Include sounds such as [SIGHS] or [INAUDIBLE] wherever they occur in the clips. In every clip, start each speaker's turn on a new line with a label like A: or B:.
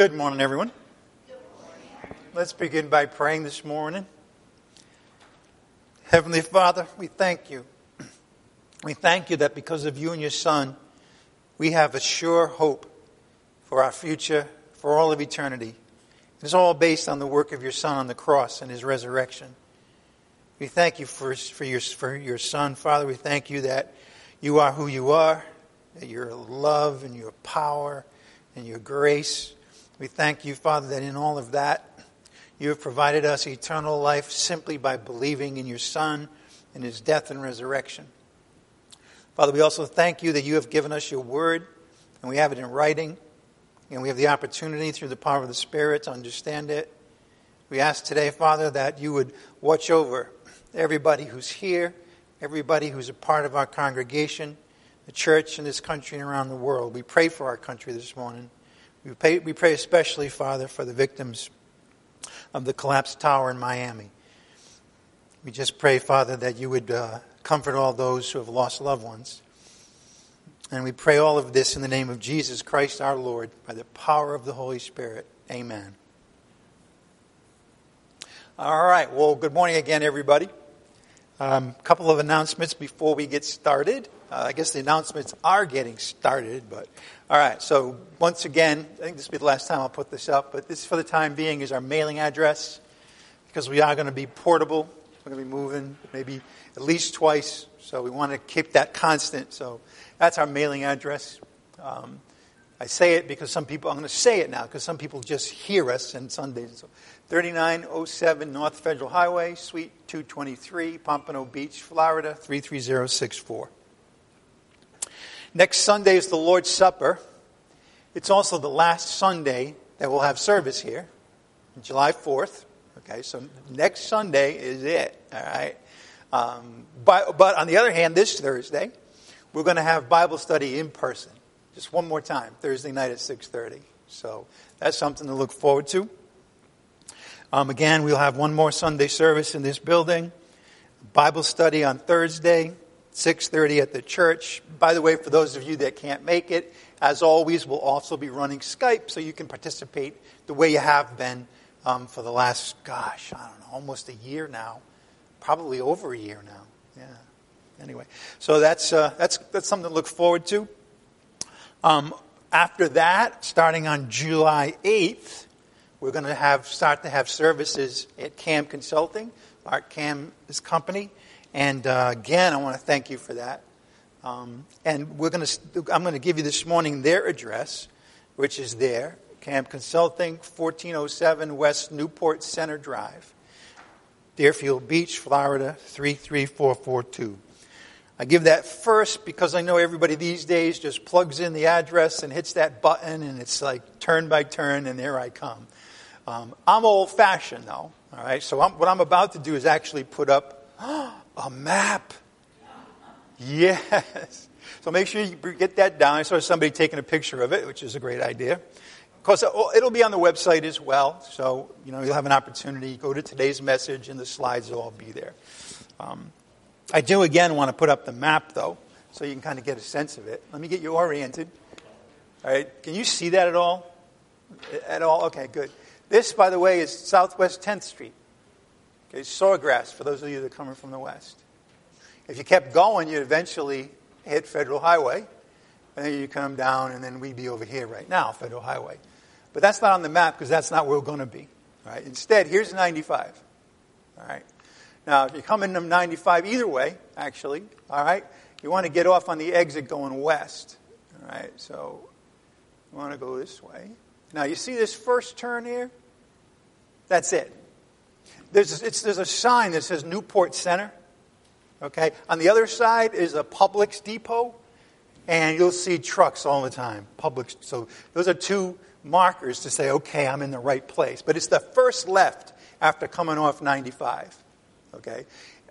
A: Good morning, everyone. Let's begin by praying this morning. Heavenly Father, we thank you. We thank you that because of you and your Son, we have a sure hope for our future, for all of eternity. It's all based on the work of your Son on the cross and his resurrection. We thank you for, for, your, for your Son, Father. We thank you that you are who you are, that your love and your power and your grace. We thank you, Father, that in all of that, you have provided us eternal life simply by believing in your Son and his death and resurrection. Father, we also thank you that you have given us your word, and we have it in writing, and we have the opportunity through the power of the Spirit to understand it. We ask today, Father, that you would watch over everybody who's here, everybody who's a part of our congregation, the church in this country and around the world. We pray for our country this morning. We pray, we pray especially, Father, for the victims of the collapsed tower in Miami. We just pray, Father, that you would uh, comfort all those who have lost loved ones. And we pray all of this in the name of Jesus Christ our Lord, by the power of the Holy Spirit. Amen. All right. Well, good morning again, everybody. A um, couple of announcements before we get started. Uh, I guess the announcements are getting started, but all right. So once again, I think this will be the last time I'll put this up, but this for the time being is our mailing address because we are going to be portable. We're going to be moving maybe at least twice, so we want to keep that constant. So that's our mailing address. Um, I say it because some people, I'm going to say it now because some people just hear us on Sundays. So 3907 North Federal Highway, Suite 223, Pompano Beach, Florida, 33064. Next Sunday is the Lord's Supper. It's also the last Sunday that we'll have service here, July 4th. Okay, so next Sunday is it, all right? Um, but, but on the other hand, this Thursday, we're going to have Bible study in person. Just one more time, Thursday night at 6.30. So that's something to look forward to. Um, again, we'll have one more Sunday service in this building. Bible study on Thursday, 6:30 at the church. By the way, for those of you that can't make it, as always, we'll also be running Skype so you can participate the way you have been um, for the last, gosh, I don't know, almost a year now, probably over a year now. Yeah. Anyway, so that's uh, that's that's something to look forward to. Um, after that, starting on July 8th, we're going to have start to have services at Kamm Consulting, Art Kamm's company. And uh, again, I want to thank you for that. Um, and we're going to, I'm going to give you this morning their address, which is there, Kamm Consulting, 1407 West Newport Center Drive, Deerfield Beach, Florida, 33442. I give that first because I know everybody these days just plugs in the address and hits that button, and it's like turn by turn, and there I come. Um, I'm old fashioned though, all right? So I'm, what I'm about to do is actually put up a map. Yes. So make sure you get that down. I saw somebody taking a picture of it, which is a great idea. Of course, it'll be on the website as well. So, you know, you'll have an opportunity. Go to today's message and the slides will all be there. Um, I do again want to put up the map though, so you can kind of get a sense of it. Let me get you oriented. All right. Can you see that at all? At all? Okay, good. This, by the way, is Southwest 10th Street. Sawgrass, for those of you that are coming from the west. If you kept going, you'd eventually hit Federal Highway, and then you come down, and then we'd be over here right now, Federal Highway. But that's not on the map because that's not where we're going to be. Right? Instead, here's 95. All right. Now, if you come in 95 either way, actually, all right, you want to get off on the exit going west. All right. So you want to go this way. Now, you see this first turn here? That's it. There's, there's a sign that says Newport Center. Okay? On the other side is a Publix depot, and you'll see trucks all the time. Publix. So those are two markers to say, okay, I'm in the right place. But it's the first left after coming off 95. Okay?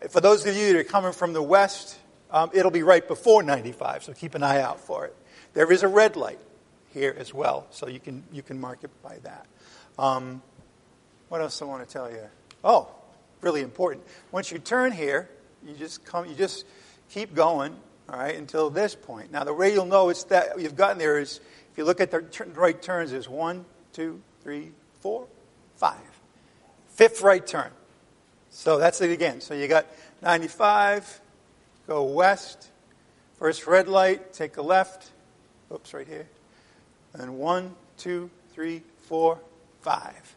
A: For those of you that are coming from the west, um, it'll be right before 95, so keep an eye out for it. There is a red light here as well, so you can, you can mark it by that. Um, what else I want to tell you? Oh, really important. Once you turn here, you just come, you just keep going, all right, until this point. Now, the way you'll know it's that you've gotten there is if you look at the right turns, there's one, two, three, four, five. Fifth right turn. So that's it again. So you got 95, go west, first red light, take a left. Oops, right here. And one, two, three, four, five.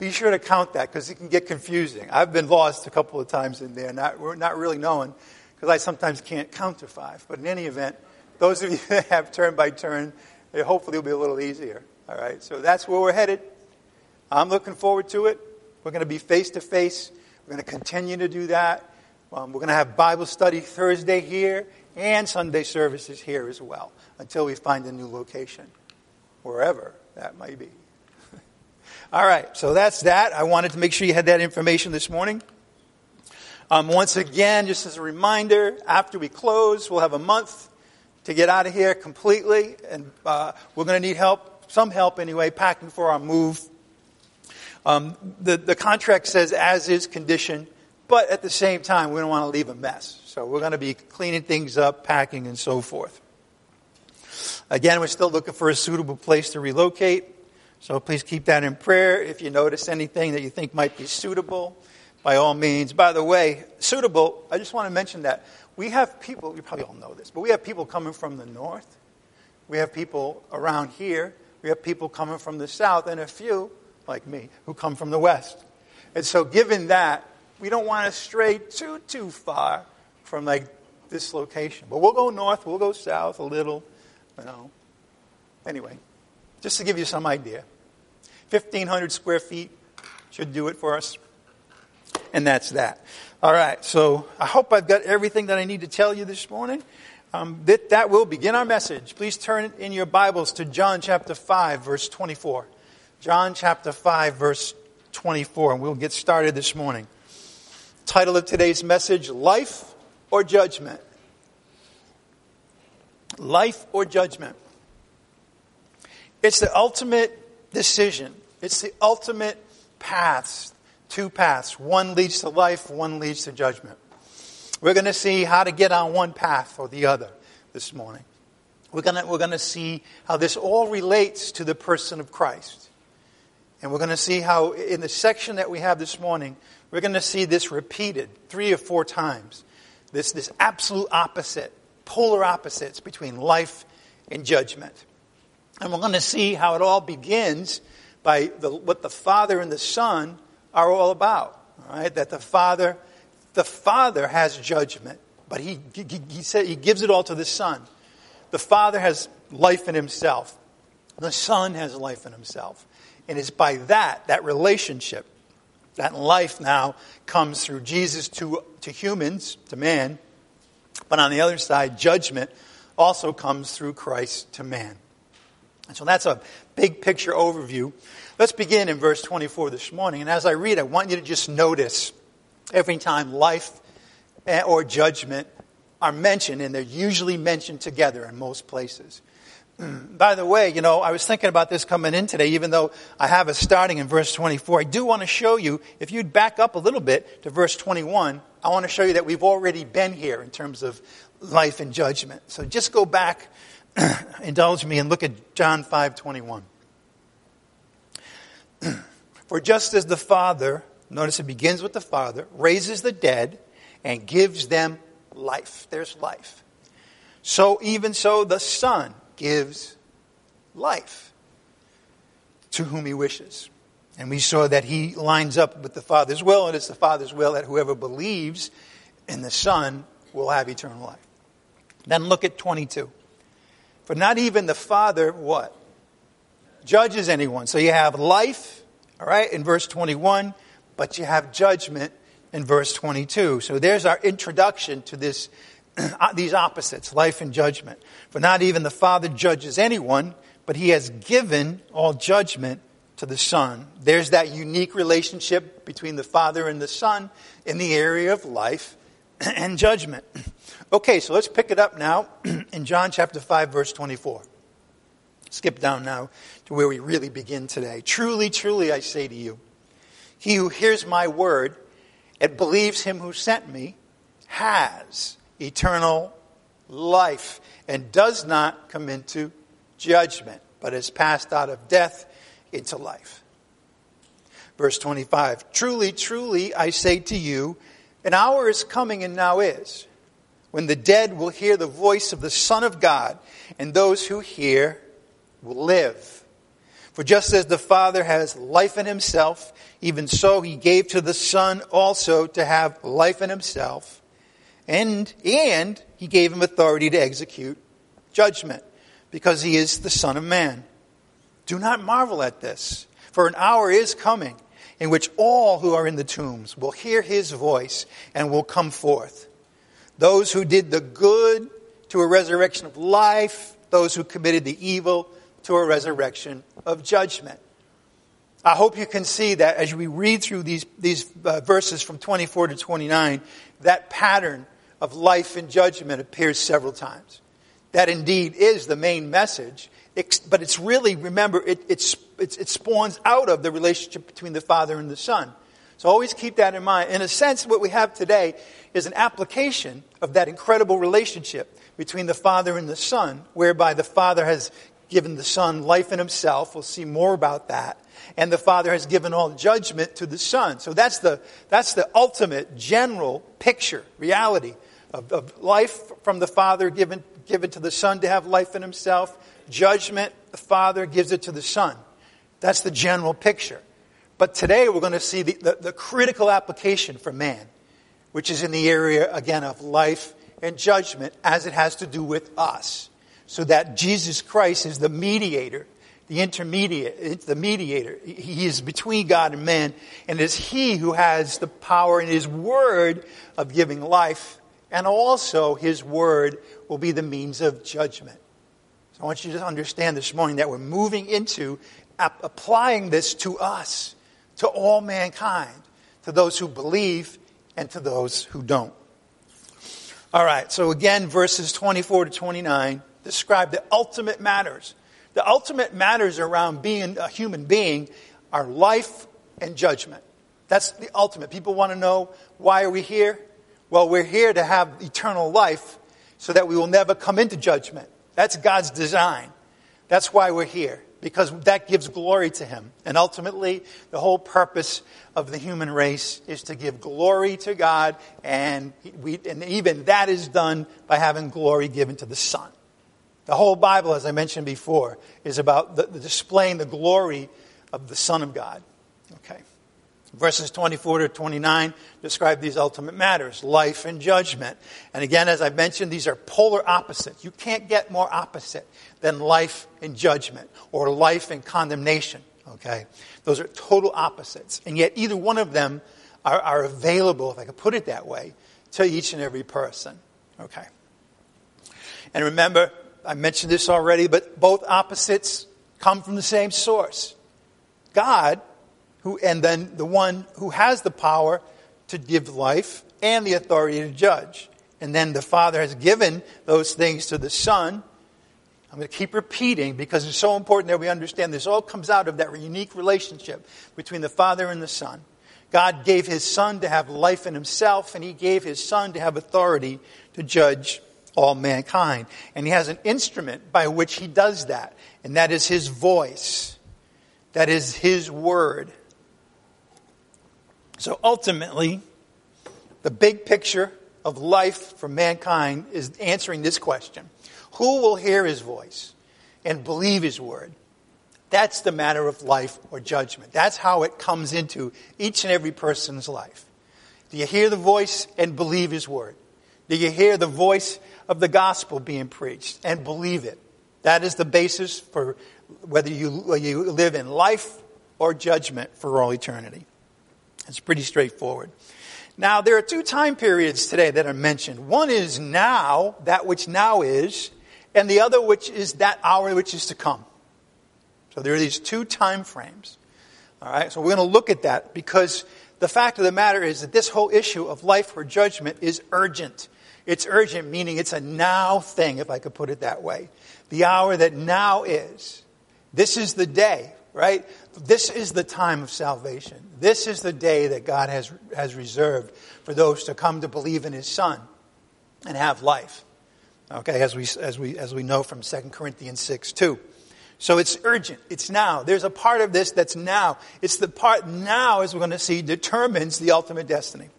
A: Be sure to count that because it can get confusing. I've been lost a couple of times in there, not, not really knowing because I sometimes can't count to five. But in any event, those of you [LAUGHS] that have turn by turn, it hopefully will be a little easier. All right, so that's where we're headed. I'm looking forward to it. We're going to be face to face. We're going to continue to do that. Um, we're going to have Bible study Thursday here and Sunday services here as well until we find a new location, wherever that might be. All right, so that's that. I wanted to make sure you had that information this morning. Um, once again, just as a reminder, after we close, we'll have a month to get out of here completely, and uh, we're going to need help, some help anyway, packing for our move. Um, the, the contract says as is condition, but at the same time, we don't want to leave a mess. So we're going to be cleaning things up, packing, and so forth. Again, we're still looking for a suitable place to relocate. So please keep that in prayer. If you notice anything that you think might be suitable, by all means. By the way, suitable, I just want to mention that we have people, you probably all know this, but we have people coming from the north. We have people around here. We have people coming from the south, and a few, like me, who come from the west. And so, given that, we don't want to stray too, too far from like this location. But we'll go north, we'll go south a little, you know. Anyway, just to give you some idea. 1,500 square feet should do it for us. And that's that. All right, so I hope I've got everything that I need to tell you this morning. Um, that, that will begin our message. Please turn in your Bibles to John chapter 5, verse 24. John chapter 5, verse 24, and we'll get started this morning. Title of today's message Life or Judgment? Life or Judgment? It's the ultimate decision, it's the ultimate paths two paths. One leads to life, one leads to judgment. We're going to see how to get on one path or the other this morning. We're going to, we're going to see how this all relates to the person of Christ. And we're going to see how, in the section that we have this morning, we're going to see this repeated three or four times. This, this absolute opposite, polar opposites between life and judgment. And we're going to see how it all begins by the, what the Father and the Son are all about. Right? That the Father, the Father has judgment, but he, he, he, said, he gives it all to the Son. The Father has life in himself. The Son has life in himself. And it's by that, that relationship, that life now comes through Jesus to, to humans, to man. But on the other side, judgment also comes through Christ to man. And so that's a big picture overview Let's begin in verse 24 this morning. And as I read, I want you to just notice every time life or judgment are mentioned, and they're usually mentioned together in most places. [CLEARS THROAT] By the way, you know, I was thinking about this coming in today, even though I have it starting in verse 24. I do want to show you, if you'd back up a little bit to verse 21, I want to show you that we've already been here in terms of life and judgment. So just go back, [CLEARS THROAT] indulge me, and look at John 5 21. [CLEARS THROAT] For just as the Father, notice it begins with the Father, raises the dead and gives them life. There's life. So even so, the Son gives life to whom he wishes. And we saw that he lines up with the Father's will, and it's the Father's will that whoever believes in the Son will have eternal life. Then look at 22. For not even the Father, what? judges anyone. So you have life, all right, in verse 21, but you have judgment in verse 22. So there's our introduction to this, [CLEARS THROAT] uh, these opposites, life and judgment. For not even the Father judges anyone, but he has given all judgment to the Son. There's that unique relationship between the Father and the Son in the area of life [CLEARS THROAT] and judgment. [CLEARS THROAT] Okay, so let's pick it up now [CLEARS THROAT] in John chapter 5, verse 24. Skip down now to where we really begin today. Truly, truly, I say to you, he who hears my word and believes him who sent me has eternal life and does not come into judgment, but is passed out of death into life. Verse 25 Truly, truly, I say to you, an hour is coming and now is, when the dead will hear the voice of the Son of God, and those who hear will live. For just as the Father has life in himself, even so he gave to the Son also to have life in himself, and, and he gave him authority to execute judgment, because he is the Son of Man. Do not marvel at this, for an hour is coming in which all who are in the tombs will hear his voice and will come forth. Those who did the good to a resurrection of life, those who committed the evil to a resurrection of judgment. I hope you can see that as we read through these, these uh, verses from 24 to 29, that pattern of life and judgment appears several times. That indeed is the main message, but it's really, remember, it, it's, it spawns out of the relationship between the Father and the Son. So always keep that in mind. In a sense, what we have today is an application of that incredible relationship between the Father and the Son, whereby the Father has given the Son life in himself. We'll see more about that. And the Father has given all judgment to the Son. So that's the, that's the ultimate general picture, reality of, of life from the Father given, given to the Son to have life in himself judgment, the Father gives it to the Son. That's the general picture. But today we're going to see the, the, the, critical application for man, which is in the area, again, of life and judgment as it has to do with us. So that Jesus Christ is the mediator, the intermediate, the mediator. He is between God and man, and it is He who has the power in His Word of giving life, and also His Word will be the means of judgment. So I want you to understand this morning that we're moving into applying this to us, to all mankind, to those who believe and to those who don't. All right, so again, verses 24 to 29 describe the ultimate matters. The ultimate matters around being a human being are life and judgment. That's the ultimate. People want to know why are we here? Well, we're here to have eternal life so that we will never come into judgment. That's God's design. That's why we're here, because that gives glory to Him. And ultimately, the whole purpose of the human race is to give glory to God, and, we, and even that is done by having glory given to the Son. The whole Bible, as I mentioned before, is about the, the displaying the glory of the Son of God. Okay. Verses 24 to 29 describe these ultimate matters, life and judgment. And again, as I mentioned, these are polar opposites. You can't get more opposite than life and judgment or life and condemnation. Okay? Those are total opposites. And yet, either one of them are, are available, if I could put it that way, to each and every person. Okay? And remember, I mentioned this already, but both opposites come from the same source. God who, and then the one who has the power to give life and the authority to judge. And then the Father has given those things to the Son. I'm going to keep repeating because it's so important that we understand this all comes out of that unique relationship between the Father and the Son. God gave His Son to have life in Himself, and He gave His Son to have authority to judge all mankind. And He has an instrument by which He does that, and that is His voice. That is His Word. So ultimately, the big picture of life for mankind is answering this question Who will hear his voice and believe his word? That's the matter of life or judgment. That's how it comes into each and every person's life. Do you hear the voice and believe his word? Do you hear the voice of the gospel being preached and believe it? That is the basis for whether you, you live in life or judgment for all eternity. It's pretty straightforward. Now, there are two time periods today that are mentioned. One is now, that which now is, and the other which is that hour which is to come. So there are these two time frames. All right, so we're going to look at that because the fact of the matter is that this whole issue of life or judgment is urgent. It's urgent, meaning it's a now thing, if I could put it that way. The hour that now is. This is the day right? This is the time of salvation. This is the day that God has, has reserved for those to come to believe in His Son and have life. Okay, as we, as we, as we know from 2 Corinthians 6 2. So it's urgent. It's now. There's a part of this that's now. It's the part now, as we're going to see, determines the ultimate destiny.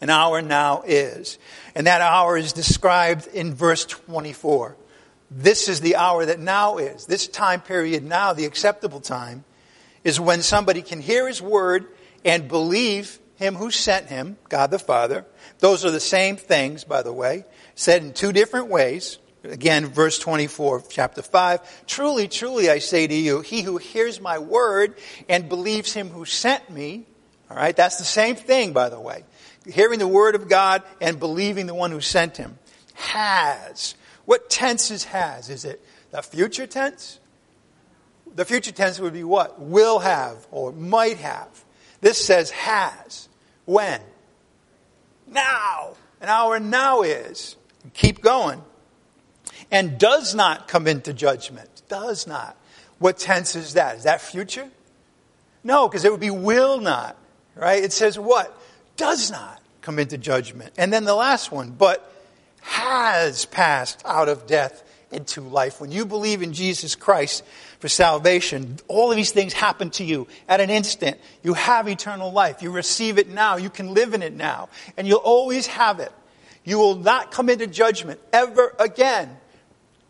A: An hour now is. And that hour is described in verse 24. This is the hour that now is. This time period now, the acceptable time, is when somebody can hear his word and believe him who sent him, God the Father. Those are the same things, by the way, said in two different ways. Again, verse 24 of chapter 5. Truly, truly, I say to you, he who hears my word and believes him who sent me, all right, that's the same thing, by the way. Hearing the word of God and believing the one who sent him has. What tense is has? Is it the future tense? The future tense would be what? Will have or might have. This says has. When? Now. And our now is. Keep going and does not come into judgment. Does not. What tense is that? Is that future? No, because it would be will not, right? It says what? Does not come into judgment. And then the last one, but has passed out of death into life. When you believe in Jesus Christ for salvation, all of these things happen to you at an instant. You have eternal life. You receive it now. You can live in it now. And you'll always have it. You will not come into judgment ever again.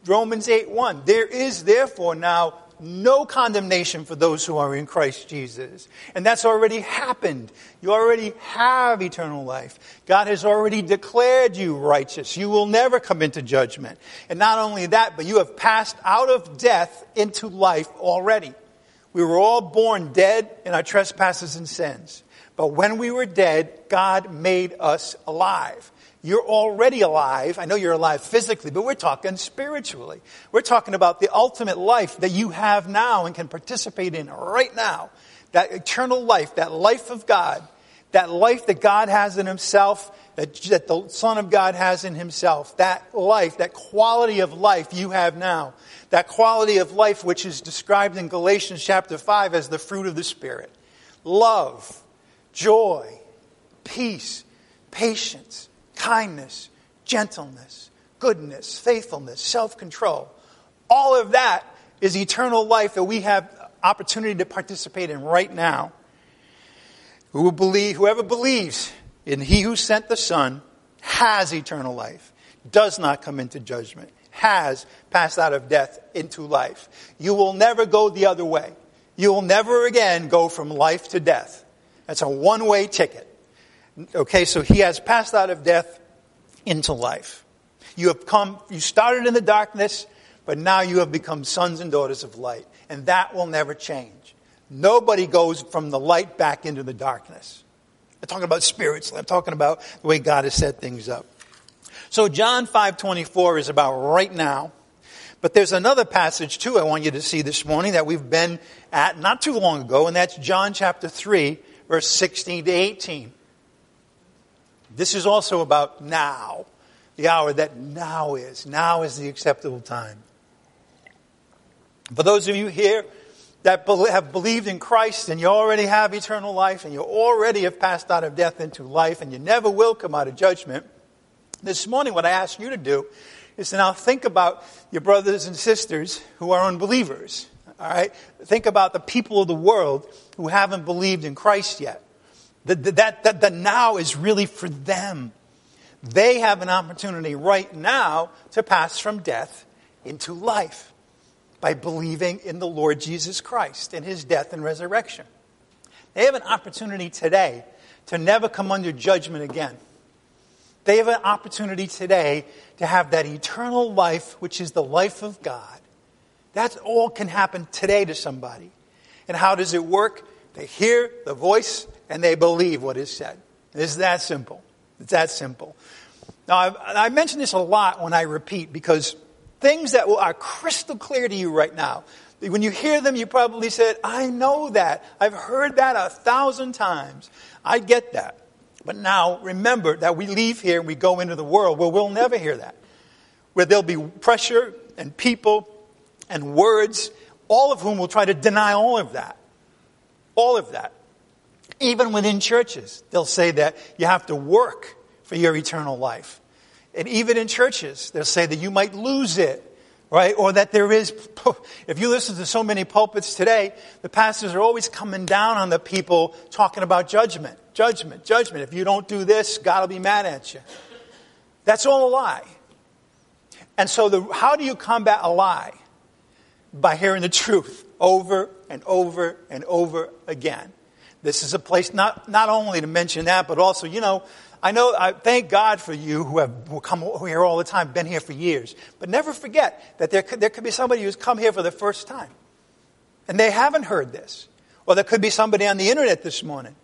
A: Romans 8 1. There is therefore now no condemnation for those who are in Christ Jesus. And that's already happened. You already have eternal life. God has already declared you righteous. You will never come into judgment. And not only that, but you have passed out of death into life already. We were all born dead in our trespasses and sins. But when we were dead, God made us alive. You're already alive. I know you're alive physically, but we're talking spiritually. We're talking about the ultimate life that you have now and can participate in right now. That eternal life, that life of God, that life that God has in Himself, that, that the Son of God has in Himself, that life, that quality of life you have now, that quality of life which is described in Galatians chapter 5 as the fruit of the Spirit. Love, joy, peace, patience, kindness, gentleness, goodness, faithfulness, self control. All of that is eternal life that we have opportunity to participate in right now. Who believe, whoever believes in He who sent the Son has eternal life, does not come into judgment, has passed out of death into life. You will never go the other way. You will never again go from life to death. That's a one way ticket. Okay, so he has passed out of death into life. You have come, you started in the darkness, but now you have become sons and daughters of light. And that will never change. Nobody goes from the light back into the darkness. I'm talking about spiritually. I'm talking about the way God has set things up. So John 5:24 is about right now. But there's another passage too I want you to see this morning that we've been at not too long ago, and that's John chapter 3, verse 16 to 18. This is also about now, the hour that now is. Now is the acceptable time. For those of you here that have believed in Christ and you already have eternal life and you already have passed out of death into life and you never will come out of judgment, this morning what I ask you to do is to now think about your brothers and sisters who are unbelievers. All right? Think about the people of the world who haven't believed in Christ yet. The, the, that, that the now is really for them. They have an opportunity right now to pass from death into life by believing in the Lord Jesus Christ and his death and resurrection. They have an opportunity today to never come under judgment again. They have an opportunity today to have that eternal life, which is the life of God. That all can happen today to somebody. And how does it work? They hear the voice and they believe what is said. It's that simple. It's that simple. Now, I've, I mention this a lot when I repeat because things that are crystal clear to you right now, when you hear them, you probably said, I know that. I've heard that a thousand times. I get that. But now remember that we leave here and we go into the world where we'll never hear that. Where there'll be pressure and people and words, all of whom will try to deny all of that. All of that. Even within churches, they'll say that you have to work for your eternal life. And even in churches, they'll say that you might lose it right? Or that there is, [LAUGHS] if you listen to so many pulpits today, the pastors are always coming down on the people talking about judgment, judgment, judgment. If you don't do this, God will be mad at you. That's all a lie. And so the, how do you combat a lie? By hearing the truth over and over and over again. This is a place not, not only to mention that, but also, you know, I know, I thank God for you who have who come here all the time, been here for years. But never forget that there could, there could be somebody who's come here for the first time. And they haven't heard this. Or there could be somebody on the internet this morning.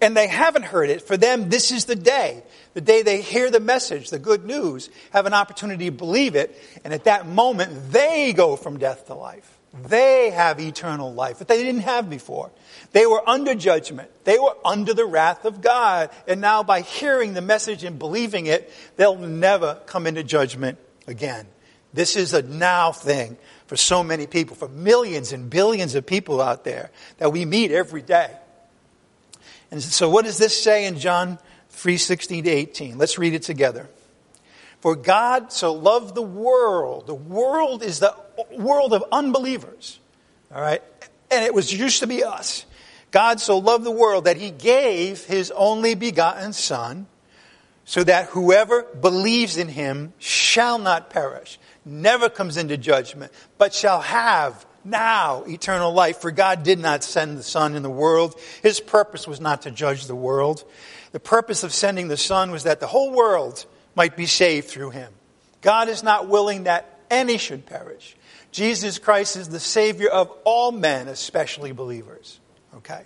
A: And they haven't heard it. For them, this is the day. The day they hear the message, the good news, have an opportunity to believe it. And at that moment, they go from death to life. They have eternal life that they didn't have before. They were under judgment. They were under the wrath of God. And now by hearing the message and believing it, they'll never come into judgment again. This is a now thing for so many people, for millions and billions of people out there that we meet every day. And so what does this say in John 3, 16 to 18? Let's read it together. For God so loved the world. The world is the world of unbelievers. All right? And it was used to be us. God so loved the world that he gave his only begotten Son so that whoever believes in him shall not perish, never comes into judgment, but shall have now eternal life. For God did not send the Son in the world. His purpose was not to judge the world. The purpose of sending the Son was that the whole world might be saved through him. God is not willing that any should perish. Jesus Christ is the Savior of all men, especially believers. Okay?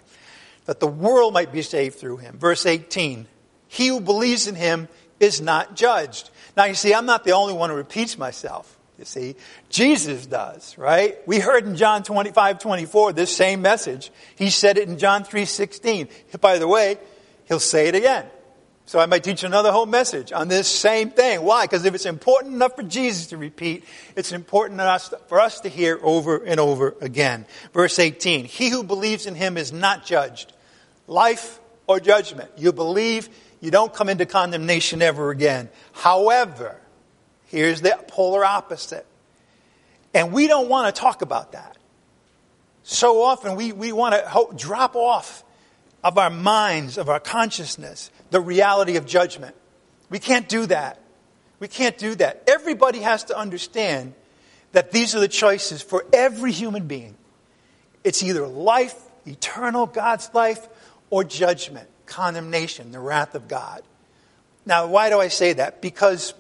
A: That the world might be saved through him. Verse 18 He who believes in him is not judged. Now, you see, I'm not the only one who repeats myself. You see, Jesus does, right? We heard in John 25, 24 this same message. He said it in John 3, 16. By the way, he'll say it again. So I might teach another whole message on this same thing. Why? Because if it's important enough for Jesus to repeat, it's important for us to hear over and over again. Verse 18 He who believes in him is not judged. Life or judgment. You believe, you don't come into condemnation ever again. However, here's the polar opposite. And we don't want to talk about that. So often we, we want to drop off of our minds, of our consciousness, the reality of judgment. We can't do that. We can't do that. Everybody has to understand that these are the choices for every human being. It's either life, eternal God's life, or judgment, condemnation, the wrath of God. Now, why do I say that? Because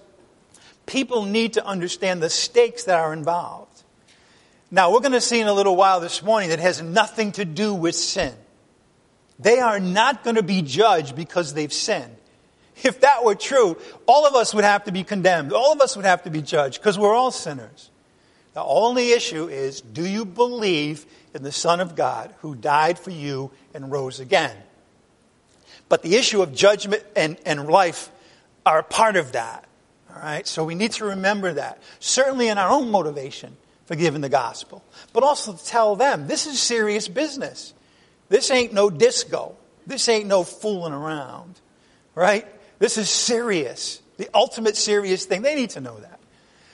A: people need to understand the stakes that are involved. Now, we're going to see in a little while this morning that has nothing to do with sin. They are not going to be judged because they've sinned. If that were true, all of us would have to be condemned. All of us would have to be judged because we're all sinners. The only issue is do you believe in the Son of God who died for you and rose again? But the issue of judgment and, and life are part of that. All right? So we need to remember that. Certainly in our own motivation for giving the gospel. But also to tell them this is serious business. This ain't no disco. This ain't no fooling around, right? This is serious. The ultimate serious thing. They need to know that.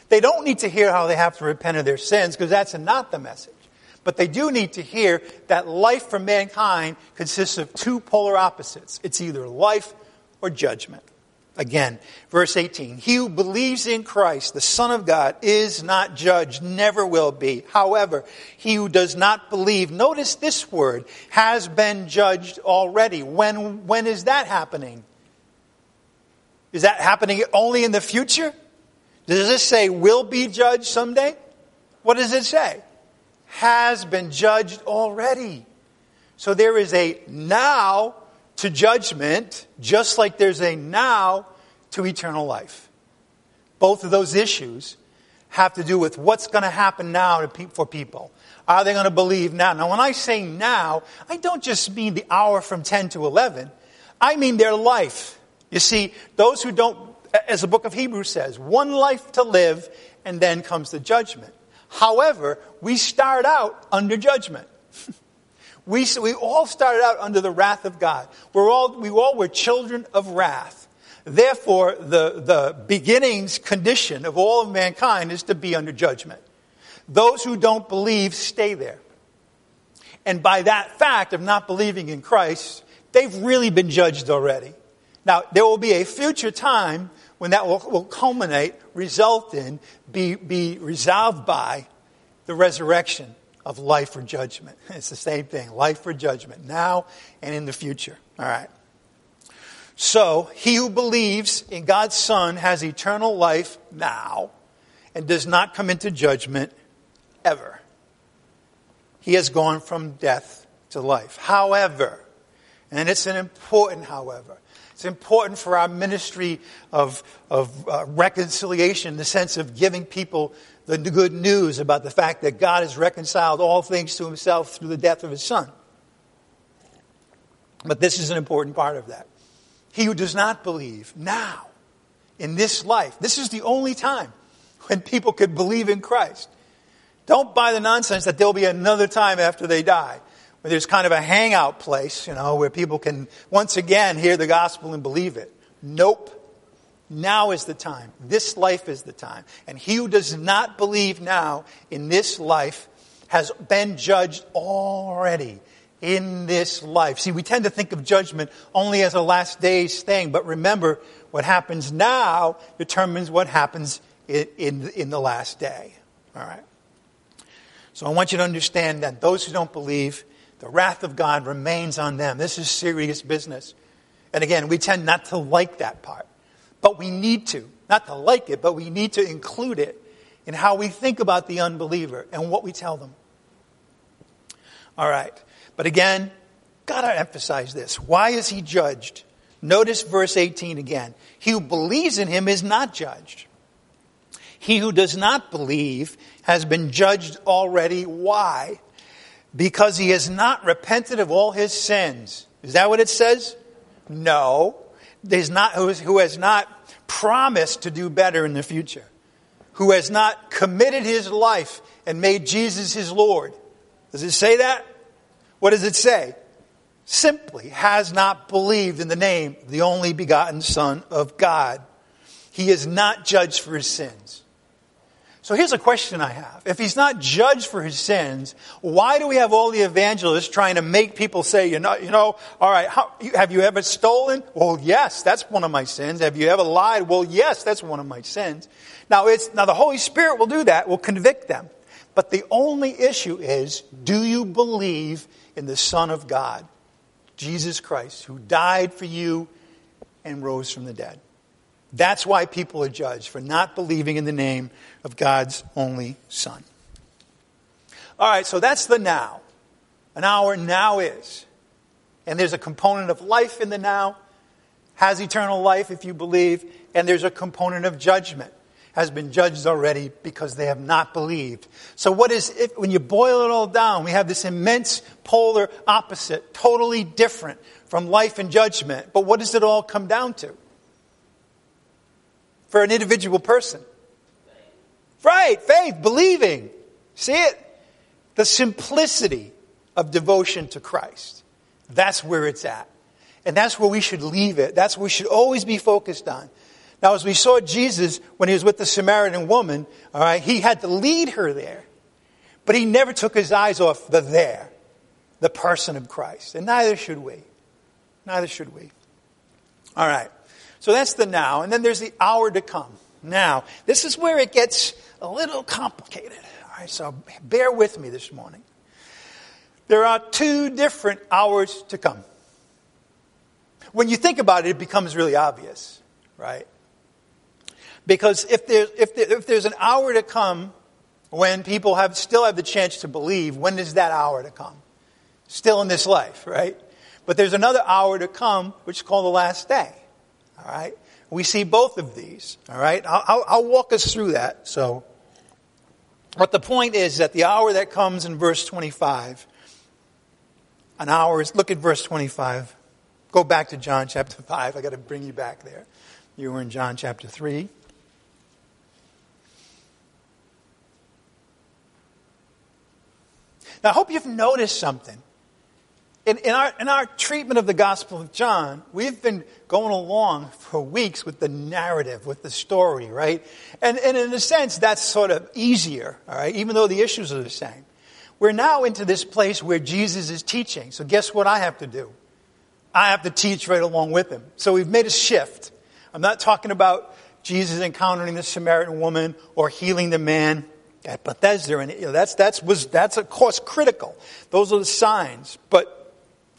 A: They don't need to hear how they have to repent of their sins because that's not the message. But they do need to hear that life for mankind consists of two polar opposites. It's either life or judgment. Again, verse 18. He who believes in Christ, the Son of God, is not judged, never will be. However, he who does not believe, notice this word, has been judged already. When, when is that happening? Is that happening only in the future? Does this say will be judged someday? What does it say? Has been judged already. So there is a now to judgment, just like there's a now to eternal life. Both of those issues have to do with what's going to happen now for people. Are they going to believe now? Now, when I say now, I don't just mean the hour from 10 to 11. I mean their life. You see, those who don't, as the book of Hebrews says, one life to live and then comes the judgment. However, we start out under judgment. [LAUGHS] We, we all started out under the wrath of God. We're all, we all were children of wrath. Therefore, the, the beginnings condition of all of mankind is to be under judgment. Those who don't believe stay there. And by that fact of not believing in Christ, they've really been judged already. Now, there will be a future time when that will, will culminate, result in, be, be resolved by the resurrection of life or judgment. [LAUGHS] It's the same thing life or judgment, now and in the future. All right. So, he who believes in God's Son has eternal life now and does not come into judgment ever. He has gone from death to life. However, and it's an important however, it's important for our ministry of, of uh, reconciliation in the sense of giving people the good news about the fact that God has reconciled all things to himself through the death of his son. But this is an important part of that. He who does not believe now, in this life, this is the only time when people could believe in Christ. Don't buy the nonsense that there'll be another time after they die where there's kind of a hangout place, you know, where people can once again hear the gospel and believe it. Nope. Now is the time. This life is the time. And he who does not believe now in this life has been judged already in this life. See, we tend to think of judgment only as a last days thing, but remember, what happens now determines what happens in, in, in the last day. All right. So I want you to understand that those who don't believe the wrath of God remains on them. This is serious business. And again, we tend not to like that part. But we need to. Not to like it, but we need to include it in how we think about the unbeliever and what we tell them. All right. But again, gotta emphasize this. Why is he judged? Notice verse 18 again. He who believes in him is not judged. He who does not believe has been judged already. Why? because he has not repented of all his sins. Is that what it says? No. There's not, who has not promised to do better in the future. Who has not committed his life and made Jesus his Lord. Does it say that? What does it say? Simply has not believed in the name of the only begotten Son of God. He is not judged for his sins. So here's a question I have. If he's not judged for his sins, why do we have all the evangelists trying to make people say, you know, you know all right, how, have you ever stolen? Well, yes, that's one of my sins. Have you ever lied? Well, yes, that's one of my sins. Now it's, now the Holy Spirit will do that, will convict them. But the only issue is, do you believe in the Son of God, Jesus Christ, who died for you and rose from the dead? That's why people are judged for not believing in the name of God's only Son. All right, so that's the now. An hour now is. And there's a component of life in the now, has eternal life if you believe, and there's a component of judgment, has been judged already because they have not believed. So what is, if, when you boil it all down, we have this immense polar opposite, totally different from life and judgment. But what does it all come down to? For an individual person. Right, faith, believing. See it? The simplicity of devotion to Christ. That's where it's at. And that's where we should leave it. That's what we should always be focused on. Now, as we saw Jesus when he was with the Samaritan woman, all right, he had to lead her there. But he never took his eyes off the there, the person of Christ. And neither should we. Neither should we. All right. So that's the now. And then there's the hour to come. Now, this is where it gets a little complicated. All right, so bear with me this morning. There are two different hours to come. When you think about it, it becomes really obvious, right? Because if there's, if, there, if there's an hour to come when people have, still have the chance to believe, when is that hour to come? Still in this life, right? But there's another hour to come, which is called the last day. All right? We see both of these. All right? I'll, I'll, walk us through that. So, but the point is that the hour that comes in verse 25, an hour is, look at verse 25. Go back to John chapter [LAUGHS] 5. I got to bring you back there. You were in John chapter 3. Now, I hope you've noticed something in, in, our, in our treatment of the Gospel of John, we've been going along for weeks with the narrative, with the story, right? And, and in a sense, that's sort of easier, all right, even though the issues are the same. We're now into this place where Jesus is teaching. So guess what I have to do? I have to teach right along with him. So we've made a shift. I'm not talking about Jesus encountering the Samaritan woman or healing the man at Bethesda, and you know, that's that's was that's of course critical. Those are the signs. But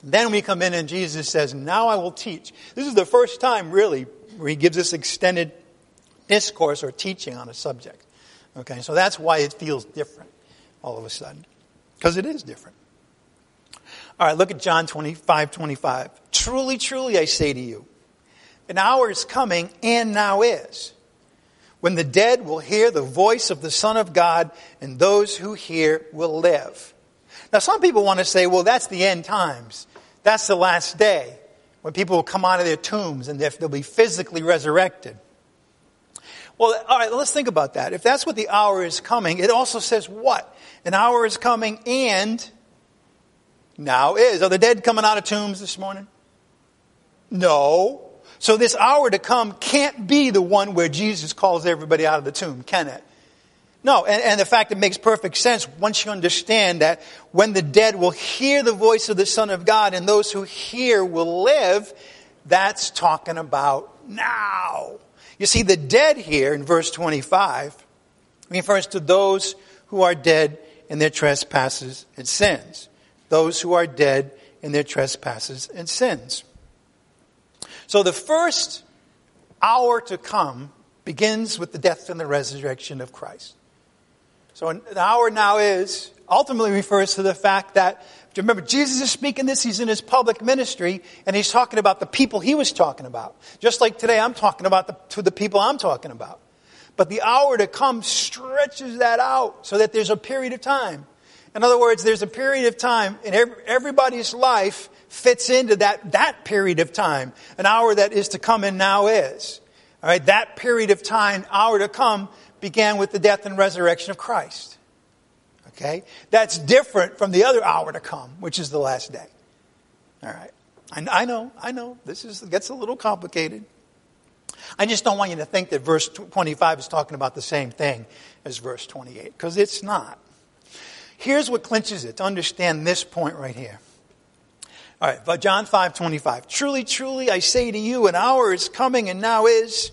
A: then we come in and Jesus says, "Now I will teach." This is the first time, really, where he gives us extended discourse or teaching on a subject. Okay, so that's why it feels different all of a sudden, because it is different. All right, look at John 25, 25. Truly, truly, I say to you, an hour is coming and now is when the dead will hear the voice of the Son of God and those who hear will live. Now, some people want to say, well, that's the end times. That's the last day when people will come out of their tombs and they'll be physically resurrected. Well, all right, let's think about that. If that's what the hour is coming, it also says what? An hour is coming and now is. Are the dead coming out of tombs this morning? No. So this hour to come can't be the one where Jesus calls everybody out of the tomb, can it? No, and, and, the fact it makes perfect sense once you understand that when the dead will hear the voice of the Son of God and those who hear will live, that's talking about now. You see, the dead here in verse 25 refers to those who are dead in their trespasses and sins. Those who are dead in their trespasses and sins. So the first hour to come begins with the death and the resurrection of Christ. So an hour now is ultimately refers to the fact that remember Jesus is speaking this he's in his public ministry and he's talking about the people he was talking about just like today I'm talking about the, to the people I'm talking about but the hour to come stretches that out so that there's a period of time in other words there's a period of time in everybody's life fits into that, that period of time. An hour that is to come and now is. All right, that period of time, hour to come, began with the death and resurrection of Christ. Okay? That's different from the other hour to come, which is the last day. All right. I, I know, I know. This is, gets a little complicated. I just don't want you to think that verse 25 is talking about the same thing as verse 28, because it's not. Here's what clinches it to understand this point right here. All right, John 5 25. Truly, truly, I say to you, an hour is coming and now is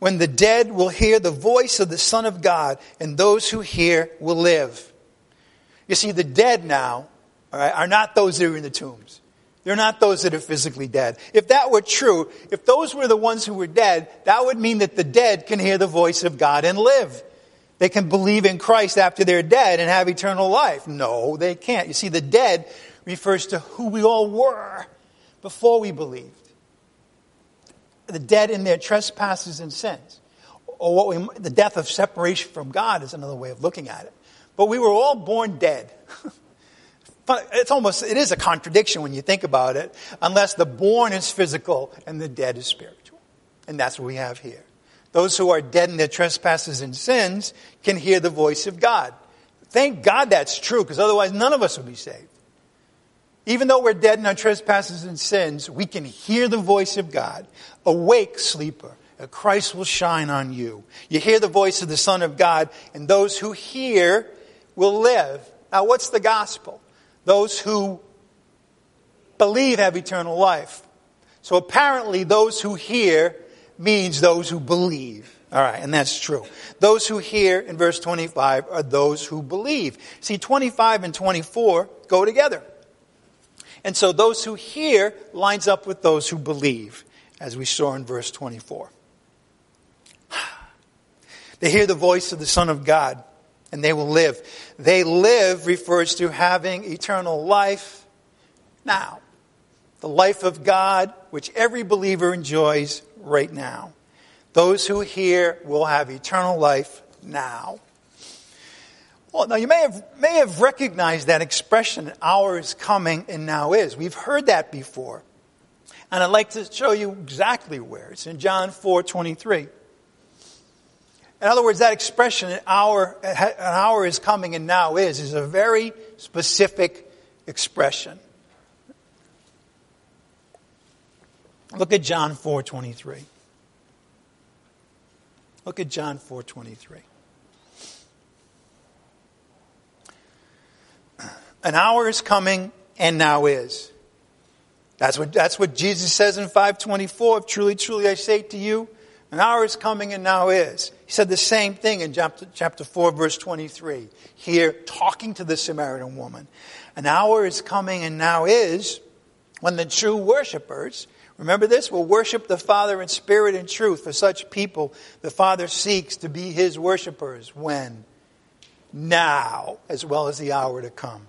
A: when the dead will hear the voice of the Son of God, and those who hear will live. You see, the dead now are not those that are in the tombs. They're not those that are physically dead. If that were true, if those were the ones who were dead, that would mean that the dead can hear the voice of God and live. They can believe in Christ after they're dead and have eternal life. No, they can't. You see, the dead refers to who we all were before we believed. The dead in their trespasses and sins. Or what we, the death of separation from God is another way of looking at it. But we were all born dead. [LAUGHS] it's almost, it is a contradiction when you think about it, unless the born is physical and the dead is spiritual. And that's what we have here. Those who are dead in their trespasses and sins can hear the voice of God. Thank God that's true, because otherwise none of us would be saved. Even though we're dead in our trespasses and sins, we can hear the voice of God. Awake, sleeper. Christ will shine on you. You hear the voice of the Son of God, and those who hear will live. Now, what's the gospel? Those who believe have eternal life. So apparently, those who hear means those who believe. All right, and that's true. Those who hear in verse 25 are those who believe. See, 25 and 24 go together. And so those who hear lines up with those who believe, as we saw in verse 24. [SIGHS] They hear the voice of the Son of God and they will live. They live refers to having eternal life now. The life of God, which every believer enjoys right now. Those who hear will have eternal life now. Well, now you may have, may have recognized that expression, hour is coming and now is. We've heard that before. And I'd like to show you exactly where. It's in John 4 23. In other words, that expression, an hour, an hour is coming and now is, is a very specific expression. Look at John 4:23. Look at John 4:23. An hour is coming and now is. That's what, that's what Jesus says in 524. Truly, truly, I say to you, an hour is coming and now is. He said the same thing in chapter, chapter 4, verse 23. Here, talking to the Samaritan woman. An hour is coming and now is when the true worshipers, remember this, will worship the Father in spirit and truth. For such people, the Father seeks to be his worshipers. When? Now, as well as the hour to come.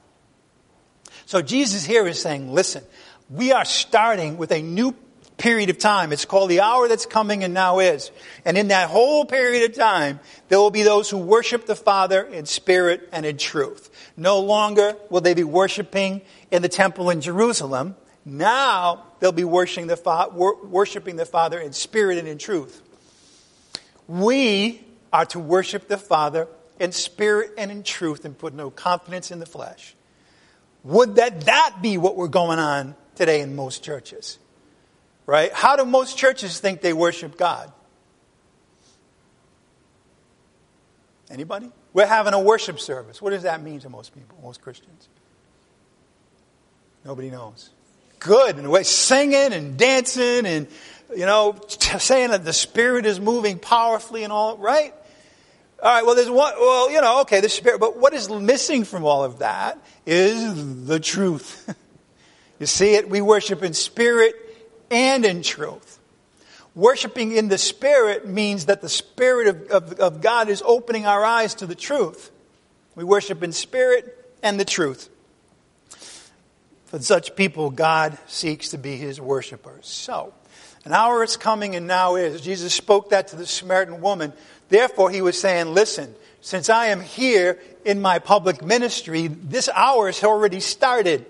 A: So Jesus here is saying, listen, we are starting with a new period of time. It's called the hour that's coming and now is. And in that whole period of time, there will be those who worship the Father in spirit and in truth. No longer will they be worshiping in the temple in Jerusalem. Now they'll be worshiping the, fa- worshiping the Father in spirit and in truth. We are to worship the Father in spirit and in truth and put no confidence in the flesh. Would that that be what we're going on today in most churches? Right? How do most churches think they worship God? Anybody? We're having a worship service. What does that mean to most people, most Christians? Nobody knows. Good. And we're singing and dancing and, you know, saying that the Spirit is moving powerfully and all, right? All right, well, there's one, well, you know, okay, the Spirit, but what is missing from all of that is the truth. [LAUGHS] you see it? We worship in spirit and in truth. Worshipping in the Spirit means that the Spirit of, of, of, God is opening our eyes to the truth. We worship in spirit and the truth. For such people, God seeks to be his worshipers. So, an hour is coming and now is. Jesus spoke that to the Samaritan woman. Therefore, he was saying, Listen, since I am here in my public ministry, this hour has already started.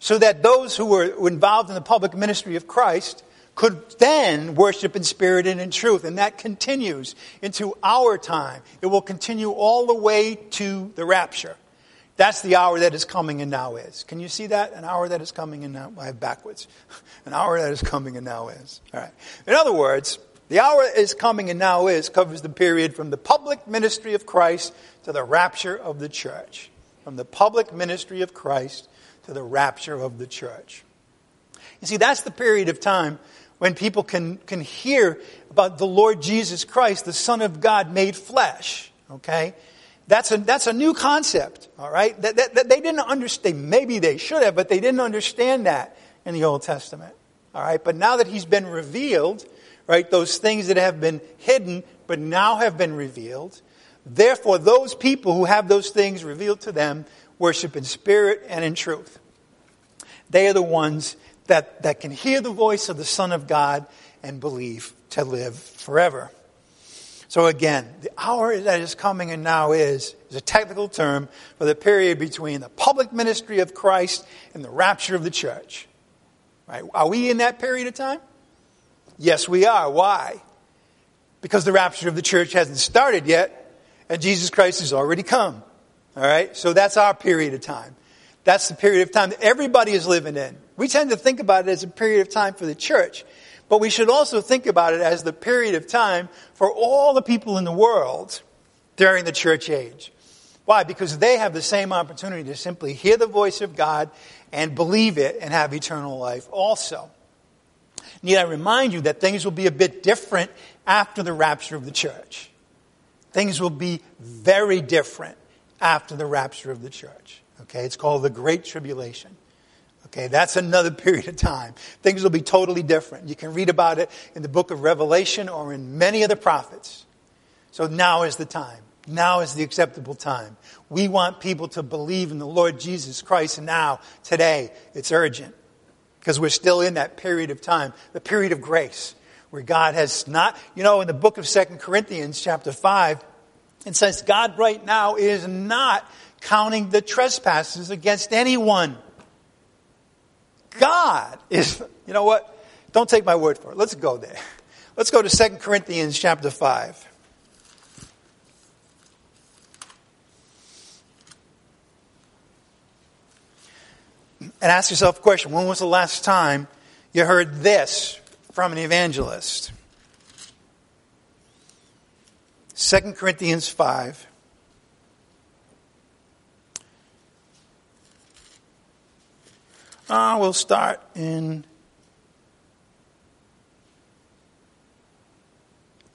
A: So that those who were involved in the public ministry of Christ could then worship in spirit and in truth. And that continues into our time. It will continue all the way to the rapture. That's the hour that is coming and now is. Can you see that? An hour that is coming and now, I have backwards. [LAUGHS] An hour that is coming and now is. All right. In other words, the hour is coming and now is covers the period from the public ministry of Christ to the rapture of the church. From the public ministry of Christ to the rapture of the church. You see, that's the period of time when people can, can hear about the Lord Jesus Christ, the Son of God made flesh. Okay? That's a, that's a new concept, all right? That, that, that they didn't understand. Maybe they should have, but they didn't understand that in the Old Testament. All right? But now that he's been revealed, right? Those things that have been hidden but now have been revealed. Therefore, those people who have those things revealed to them worship in spirit and in truth. They are the ones that, that can hear the voice of the Son of God and believe to live forever. So again, the hour that is coming and now is, is a technical term for the period between the public ministry of Christ and the rapture of the church. Right? Are we in that period of time? Yes, we are. Why? Because the rapture of the church hasn't started yet, and Jesus Christ has already come. All right? So that's our period of time. That's the period of time that everybody is living in. We tend to think about it as a period of time for the church, but we should also think about it as the period of time for all the people in the world during the church age. Why? Because they have the same opportunity to simply hear the voice of God and believe it and have eternal life also. Need I remind you that things will be a bit different after the rapture of the church. Things will be very different after the rapture of the church. Okay, it's called the Great Tribulation. Okay, that's another [LAUGHS] period of time. Things will be totally different. You can read about it in the book of Revelation or in many of the prophets. So now is the time. Now is the acceptable time. We want people to believe in the Lord Jesus Christ now, today. It's urgent because we're still in that period of time, the period of grace, where God has not, you know, in the book of Second Corinthians, chapter 5, it says God right now is not counting the trespasses against anyone. God is, you know what? Don't take my word for it. Let's go there. Let's go to Second Corinthians chapter 5. And ask yourself a question when was the last time you heard this from an evangelist. 2 Corinthians 5. Uh, we'll start in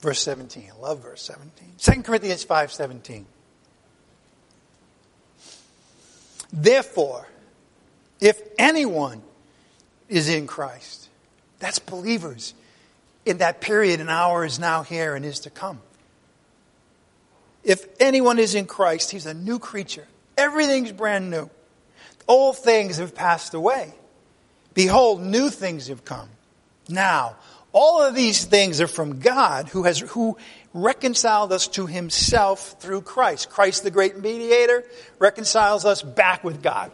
A: verse 17. I love verse 17. 2 Corinthians 5 17. Therefore, if anyone is in Christ, that's believers in that period and hour is now here and is to come. If anyone is in Christ, he's a new creature. Everything's brand new. Old things have passed away. Behold, new things have come. Now, all of these things are from God who has, who reconciled us to himself through Christ. Christ, the great mediator, reconciles us back with God.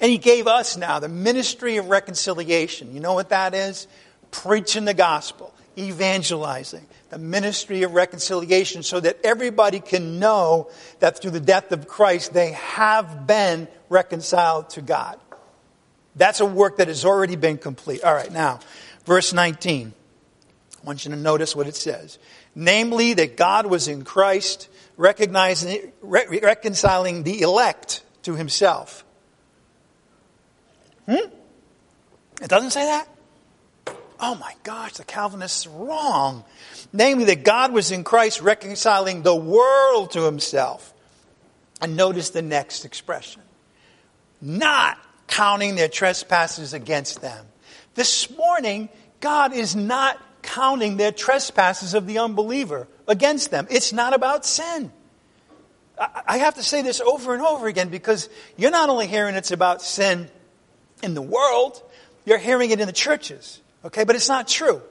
A: And he gave us now the ministry of reconciliation. You know what that is? Preaching the gospel, evangelizing, the ministry of reconciliation so that everybody can know that through the death of Christ they have been reconciled to God. That's a work that has already been complete. All right, now, Verse 19. I want you to notice what it says. Namely, that God was in Christ, recognizing, re- reconciling the elect to himself. Hmm? It doesn't say that? Oh my gosh, the Calvinists are wrong. Namely, that God was in Christ reconciling the world to himself. And notice the next expression. Not counting their trespasses against them. This morning, God is not counting their trespasses of the unbeliever against them. It's not about sin. I have to say this over and over again because you're not only hearing it's about sin in the world, you're hearing it in the churches. Okay, but it's not true.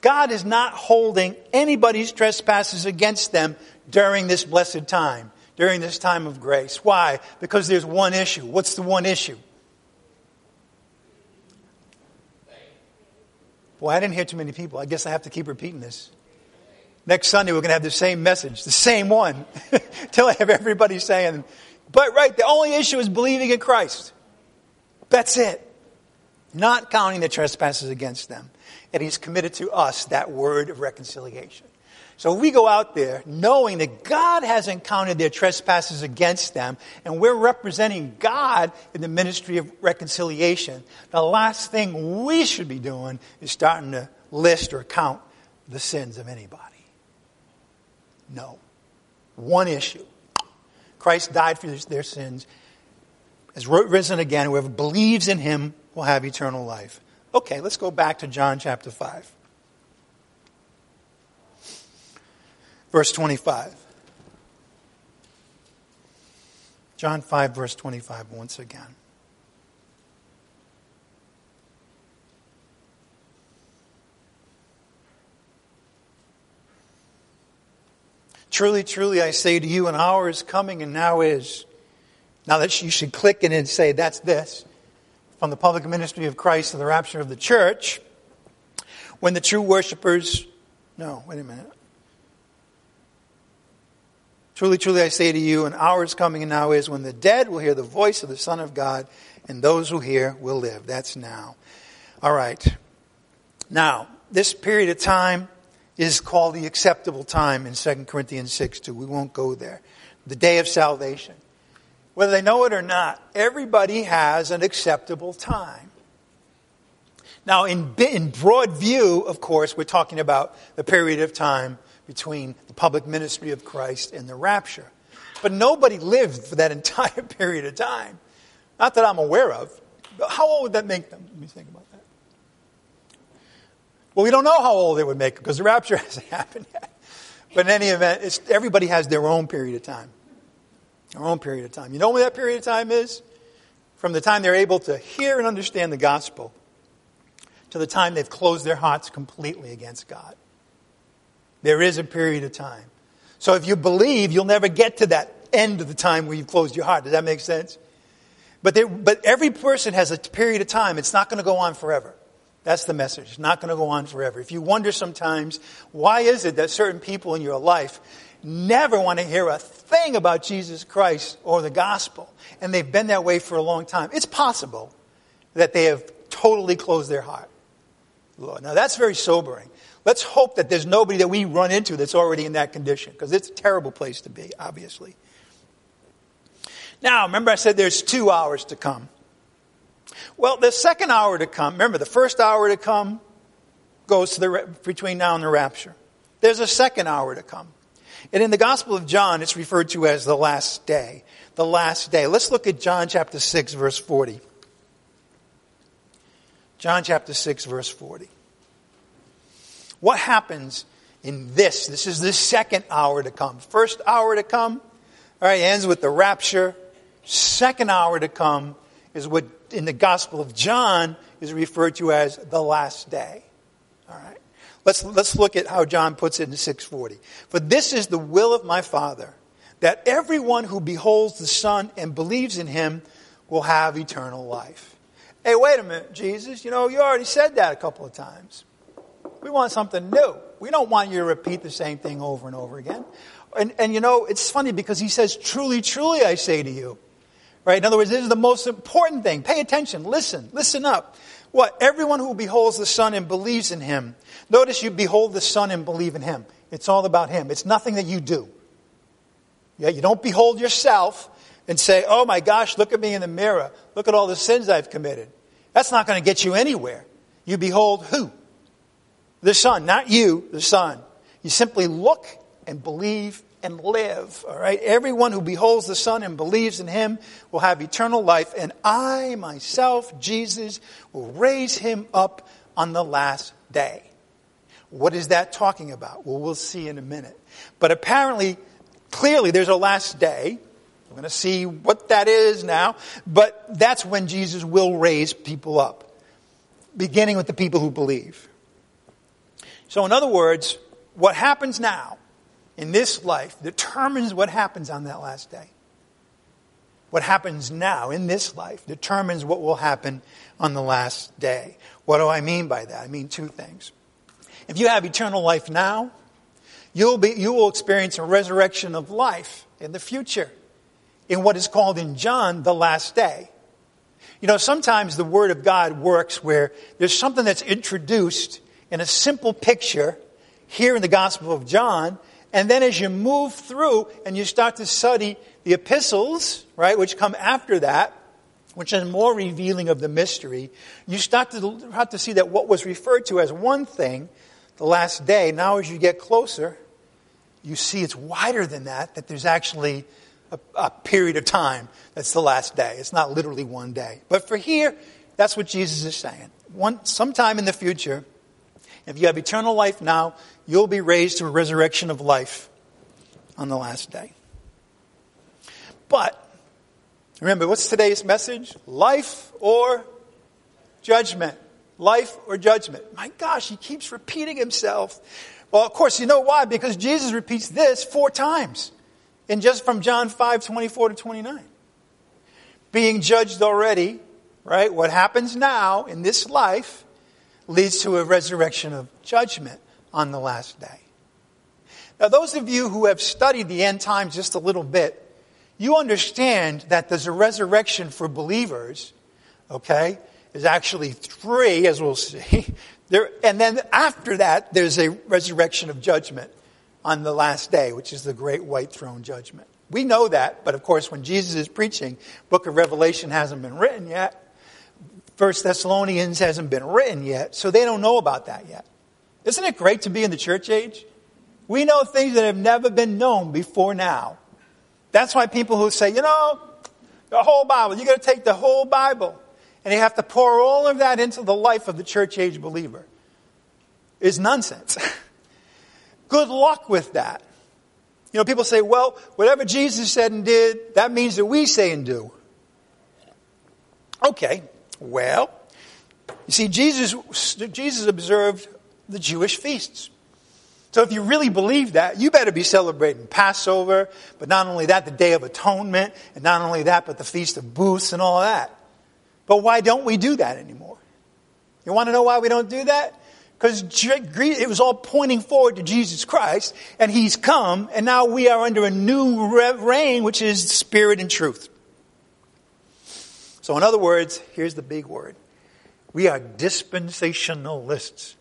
A: God is not holding anybody's trespasses against them during this blessed time, during this time of grace. Why? Because there's one issue. What's the one issue? Well, I didn't hear too many people. I guess I have to keep repeating this. Next Sunday, we're going to have the same message, the same one, [LAUGHS] till I have everybody saying, but right, the only issue is believing in Christ. That's it. Not counting the trespasses against them. And He's committed to us that word of reconciliation. So we go out there knowing that God hasn't counted their trespasses against them, and we're representing God in the ministry of reconciliation. The last thing we should be doing is starting to list or count the sins of anybody. No. One issue. Christ died for their sins, has risen again. Whoever believes in him will have eternal life. Okay, let's go back to John chapter 5. verse 25. John 5, verse 25, once again. Truly, truly, I say to you, an hour is coming and now is. Now that you should click in and say, that's this. From the public ministry of Christ to the rapture of the church, when the true worshipers, no, wait a minute. Truly, truly, I say to you, an hour is coming and now is when the dead will hear the voice of the Son of God, and those who hear will live. That's now. All right. Now, this period of time is called the acceptable time in 2 Corinthians 6 2. We won't go there. The day of salvation. Whether they know it or not, everybody has an acceptable time. Now, in, in broad view, of course, we're talking about the period of time between the public ministry of Christ and the rapture. But nobody lived for that [LAUGHS] entire period of time. Not that I'm aware of. How old would that make them? Let me think about that. Well, we don't know how old they would make them because the rapture [LAUGHS] hasn't happened yet. But in any event, everybody has their own period of time. Their own period of time. You know when that period of time is? From the time they're able to hear and understand the gospel to the time they've closed their hearts completely against God. There is a period of time. So if you believe, you'll never get to that end of the time where you've closed your heart. Does that make sense? But, but every person has a period of time. It's not going to go on forever. That's the message. It's not going to go on forever. If you wonder sometimes, why is it that certain people in your life never want to hear a thing about Jesus Christ or the gospel, and they've been that way for a long time? It's possible that they have totally closed their heart. Lord. Now that's very sobering. Let's hope that there's nobody that we run into that's already in that condition, because it's a terrible place to be, obviously. Now, remember I said there's two hours to come. Well, the second hour to come, remember the first hour to come goes to the, between now and the rapture. There's a second hour to come. And in the Gospel of John, it's referred to as the last day. The last day. Let's look at John chapter 6, verse 40. John chapter 6, verse 40. What happens in this? This is the second hour to come. First hour to come, all right, ends with the rapture. Second hour to come is what in the Gospel of John is referred to as the last day. All right. Let's, let's look at how John puts it in 640. For this is the will of my Father, that everyone who beholds the Son and believes in him will have eternal life. Hey, wait a minute, Jesus. You know, you already said that a couple of times. We want something new. We don't want you to repeat the same thing over and over again. And, and you know, it's funny because he says, truly, truly, I say to you. Right? In other words, this is the most important thing. Pay attention. Listen. Listen up. What? Everyone who beholds the Son and believes in Him. Notice you behold the Son and believe in Him. It's all about Him. It's nothing that you do. Yeah, you don't behold yourself and say, oh my gosh, look at me in the mirror. Look at all the sins I've committed. That's not going to get you anywhere. You behold who? The Son, not you, the Son. You simply look and believe and live. All right? Everyone who beholds the Son and believes in him will have eternal life, and I myself, Jesus, will raise him up on the last day. What is that talking about? Well, we'll see in a minute. But apparently, clearly, there's a last day. We're going to see what that is now. But that's when Jesus will raise people up, beginning with the people who believe. So, in other words, what happens now in this life determines what happens on that last day. What happens now in this life determines what will happen on the last day. What do I mean by that? I mean two things. If you have eternal life now, you'll be, you will experience a resurrection of life in the future in what is called in John the last day. You know, sometimes the Word of God works where there's something that's introduced in a simple picture here in the Gospel of John, and then as you move through and you start to study the epistles, right, which come after that, which is more revealing of the mystery, you start to have to see that what was referred to as one thing, the last day, now as you get closer, you see it's wider than that, that there's actually a, a period of time that's the last day. It's not literally one day. But for here, that's what Jesus is saying. One, sometime in the future, if you have eternal life now, you'll be raised to a resurrection of life on the last day. But, remember, what's today's message? Life or judgment. Life or judgment. My gosh, he keeps repeating himself. Well, of course, you know why? Because Jesus repeats this four times. And just from John 5, 24 to 29. Being judged already, right? What happens now in this life leads to a resurrection of judgment on the last day. Now, those of you who have studied the end times just a little bit, you understand that there's a resurrection for believers, okay? There's actually three, as we'll see. [LAUGHS] There, and then after that, there's a resurrection of judgment on the last day, which is the great white throne judgment. We know that, but of course, when Jesus is preaching, book of Revelation hasn't been written yet. First Thessalonians hasn't been written yet, so they don't know about that yet. Isn't it great to be in the church age? We know things that have never been known before now. That's why people who say, you know, the whole Bible, you got to take the whole Bible, and you have to pour all of that into the life of the church age believer, is nonsense. [LAUGHS] Good luck with that. You know, people say, well, whatever Jesus said and did, that means that we say and do. Okay, well, you see, Jesus, Jesus observed the Jewish feasts. So if you really believe that, you better be celebrating Passover, but not only that, the Day of Atonement, and not only that, but the Feast of Booths and all that. But why don't we do that anymore? You want to know why we don't do that? Because it was all pointing forward to Jesus Christ, and He's come, and now we are under a new reign, which is spirit and truth. So in other words, here's the big word. We are dispensationalists.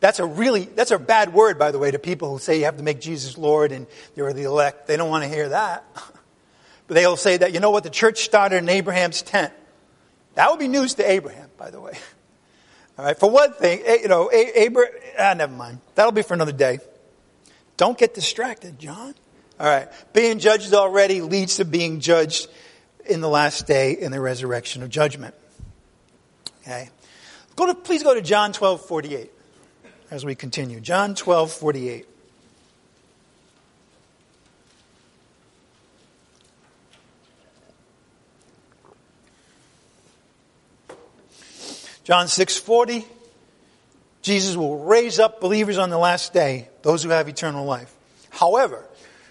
A: That's a really, that's a bad word, by the way, to people who say you have to make Jesus Lord and you're the elect. They don't want to hear that. [LAUGHS] But they'll say that, you know what, the church started in Abraham's tent. That would be news to Abraham, by the way. [LAUGHS] All right, for one thing, you know, Abraham, ah, never mind. That'll be for another day. Don't get distracted, John. All right, being judged already leads to being judged in the last day in the resurrection of judgment. Okay. Go to, please go to John 12, 48 as we continue. John 12, 48. John 6, 40. Jesus will raise up believers on the last day, those who have eternal life. However,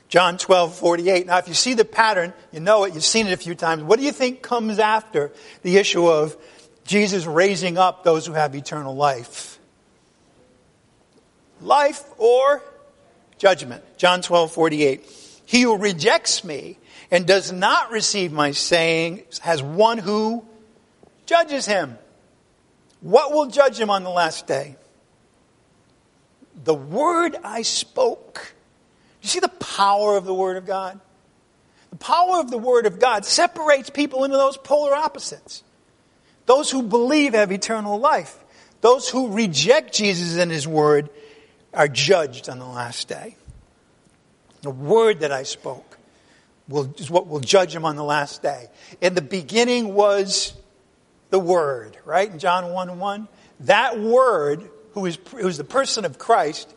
A: John 12, 48. Now, if you see the pattern, you know it, you've seen it a few times. What do you think comes after the issue of Jesus raising up those who have eternal life? life or judgment. John 12, 48. He who rejects me and does not receive my saying has one who judges him. What will judge him on the last day? The word I spoke. You see the power of the word of God? The power of the word of God separates people into those polar opposites. Those who believe have eternal life. Those who reject Jesus and his word are judged on the last day. The word that I spoke will, is what will judge him on the last day. In the beginning was the Word, right? In John 1 1. That Word, who is, who is the person of Christ,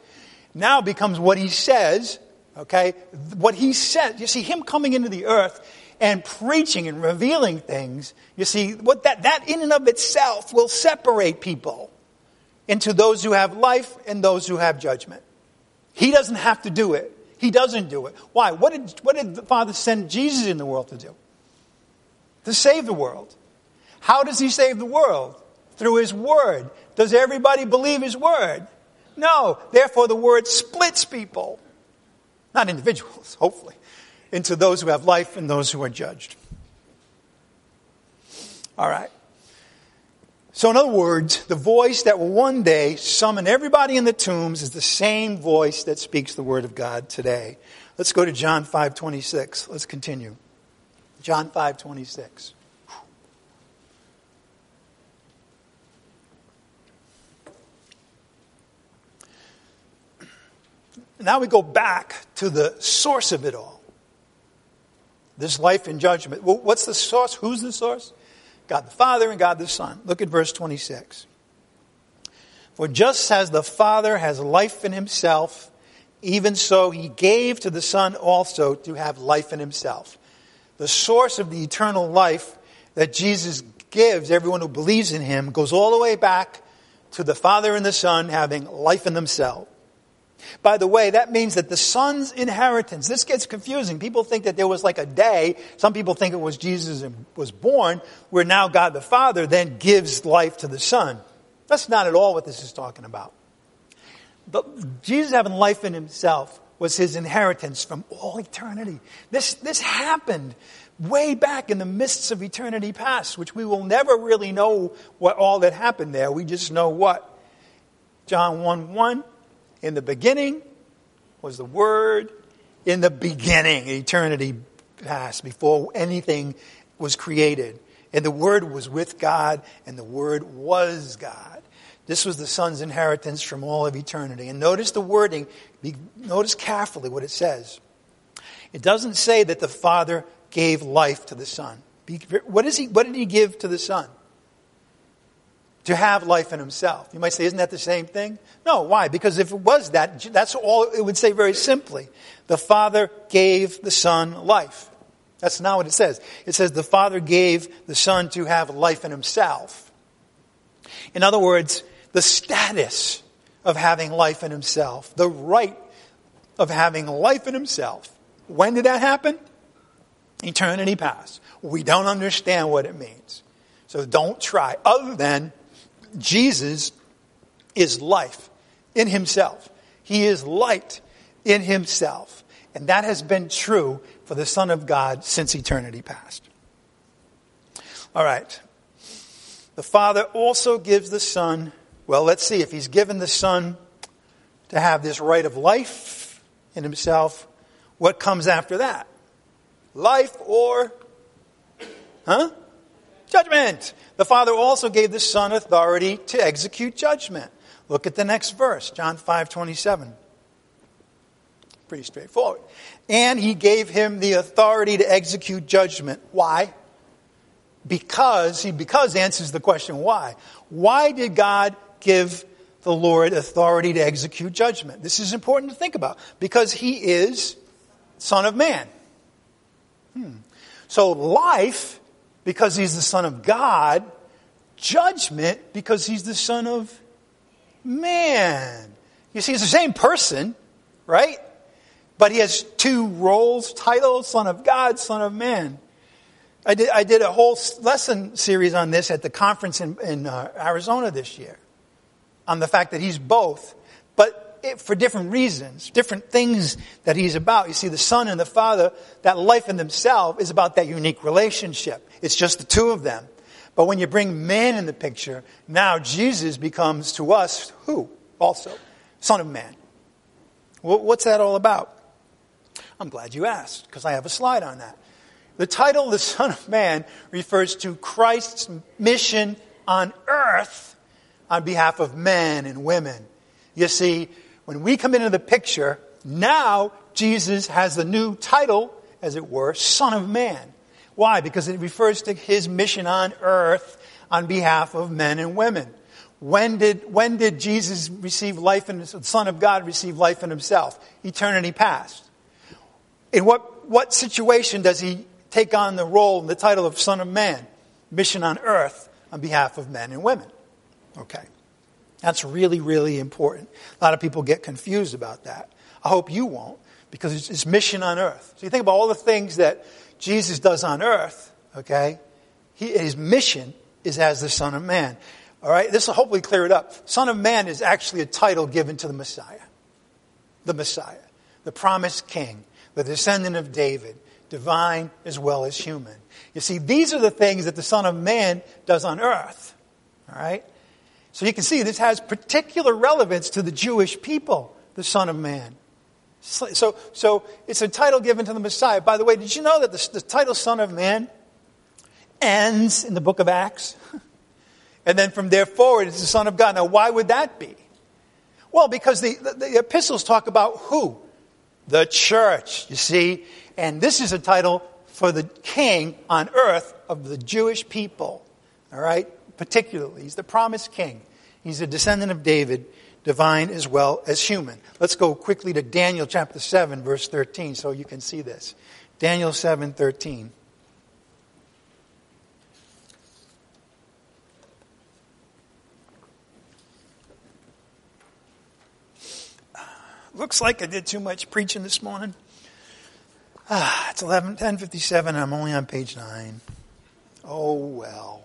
A: now becomes what he says, okay? What he said. You see, him coming into the earth and preaching and revealing things, you see, what that, that in and of itself will separate people into those who have life and those who have judgment. He doesn't have to do it. He doesn't do it. Why? What did, what did the Father send Jesus in the world to do? To save the world. How does He save the world? Through His Word. Does everybody believe His Word? No. Therefore, the Word splits people. Not individuals, [LAUGHS] hopefully. Into those who have life and those who are judged. All right. So, in other words, the voice that will one day summon everybody in the tombs is the same voice that speaks the word of God today. Let's go to John 5:26. Let's continue. John 5:26. Now we go back to the source of it all. This life and judgment. Well, what's the source? Who's the source? God the Father and God the Son. Look at verse 26. For just as the Father has life in himself, even so he gave to the Son also to have life in himself. The source of the eternal life that Jesus gives everyone who believes in him goes all the way back to the Father and the Son having life in themselves. By the way, that means that the son's inheritance, this gets confusing. People think that there was like a day, some people think it was Jesus was born, where now God the Father then gives life to the Son. That's not at all what this is talking about. But Jesus having life in himself was his inheritance from all eternity. This, this happened way back in the mists of eternity past, which we will never really know what all that happened there. We just know what? John 1 1 in the beginning was the Word. In the beginning, eternity past, before anything was created. And the Word was with God, and the Word was God. This was the Son's inheritance from all of eternity. And notice the wording, notice carefully what it says. It doesn't say that the Father gave life to the Son. What, is he, what did He give to the Son? To have life in himself. You might say, isn't that the same thing? No, why? Because if it was that, that's all it would say very simply. The Father gave the Son life. That's not what it says. It says the Father gave the Son to have life in himself. In other words, the status of having life in himself, the right of having life in himself. When did that happen? Eternity past. We don't understand what it means. So don't try, other than Jesus is life in himself. He is light in himself. And that has been true for the Son of God since eternity past. All right. the Father also gives the Son, well, let's see, if He's given the Son to have this right of life in Himself, what comes after that? Life or, huh? Judgment. The Father also gave the Son authority to execute judgment. Look at the next verse, John 5 27. Pretty straightforward. And he gave him the authority to execute judgment. Why? Because, he because answers the question why. Why did God give the Lord authority to execute judgment? This is important to think about. Because he is Son of Man. Hmm. So life, because he's the Son of God, judgment, because he's the Son of Man. You see, it's the same person, right? But he has two roles, titles, Son of God, Son of Man. I did, I did a whole lesson series on this at the conference in, in uh, Arizona this year on the fact that he's both, but for different reasons, different things that he's about. You see, the Son and the Father, that life in themselves is about that unique relationship. It's just the two of them. But when you bring man in the picture, now Jesus becomes to us who also? Son of Man. What's that all about? I'm glad you asked, because I have a slide on that. The title, The Son of Man, refers to Christ's mission on earth on behalf of men and women. You see, when we come into the picture, now Jesus has the new title, as it were, Son of Man. Why? Because it refers to his mission on earth on behalf of men and women. When did, when did Jesus receive life in the Son of God receive life in himself? Eternity past. In what, what situation does he take on the role and the title of Son of Man? Mission on earth on behalf of men and women. Okay. That's really, really important. A lot of people get confused about that. I hope you won't, because it's, it's mission on earth. So you think about all the things that Jesus does on earth, okay? He, his mission is as the Son of Man. All right? This will hopefully clear it up. Son of Man is actually a title given to the Messiah. The Messiah. The promised King the descendant of David, divine as well as human. You see, these are the things that the Son of Man does on earth. All right? So you can see this has particular relevance to the Jewish people, the Son of Man. So, so it's a title given to the Messiah. By the way, did you know that the, the title Son of Man ends in the book of Acts? [LAUGHS] and then from there forward, it's the Son of God. Now, why would that be? Well, because the, the, the epistles talk about who? the church, you see. And this is a title for the king on earth of the Jewish people, all right? Particularly, he's the promised king. He's a descendant of David, divine as well as human. Let's go quickly to Daniel chapter 7, verse 13, so you can see this. Daniel 7, 13. [SIGHS] Looks like I did too much preaching this morning. Ah, [SIGHS] it's 11, 1057 and I'm only on page 9. Oh, well.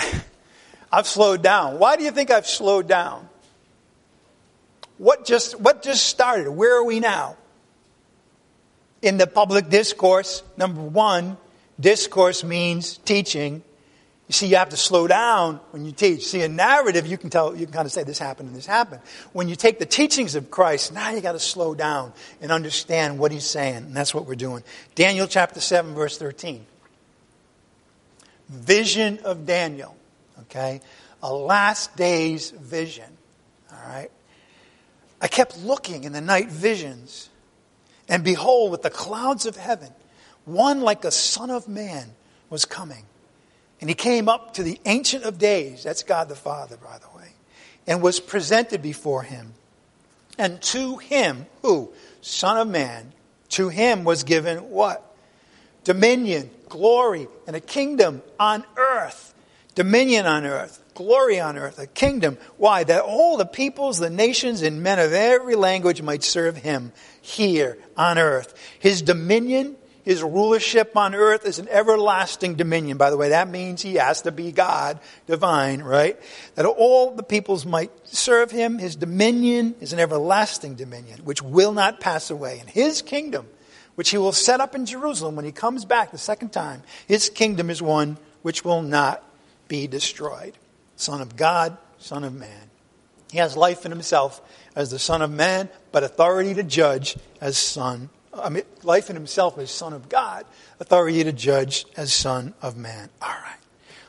A: [LAUGHS] I've slowed down. Why do you think I've slowed down? What just, what just started? Where are we now? In the public discourse, number one, discourse means teaching. You see, you have to slow down when you teach. See, a narrative, you can tell, you can kind of say this happened and this happened. When you take the teachings of Christ, now you got to slow down and understand what he's saying. And that's what we're doing. Daniel chapter 7, verse 13. Vision of Daniel. Okay? A last day's vision. All right? I kept looking in the night visions, and behold, with the clouds of heaven, one like a son of man was coming. And he came up to the Ancient of Days, that's God the Father, by the way, and was presented before him. And to him, who? Son of Man, to him was given what? Dominion, glory, and a kingdom on earth. Dominion on earth, glory on earth, a kingdom. Why? That all the peoples, the nations, and men of every language might serve him here on earth. His dominion his rulership on earth is an everlasting dominion. By the way, that means he has to be God, divine, right? That all the peoples might serve him. His dominion is an everlasting dominion, which will not pass away. And his kingdom, which he will set up in Jerusalem when he comes back the second time, his kingdom is one which will not be destroyed. Son of God, Son of Man. He has life in himself as the Son of Man, but authority to judge as Son. I mean, life in himself as Son of God, authority to judge as Son of Man. All right.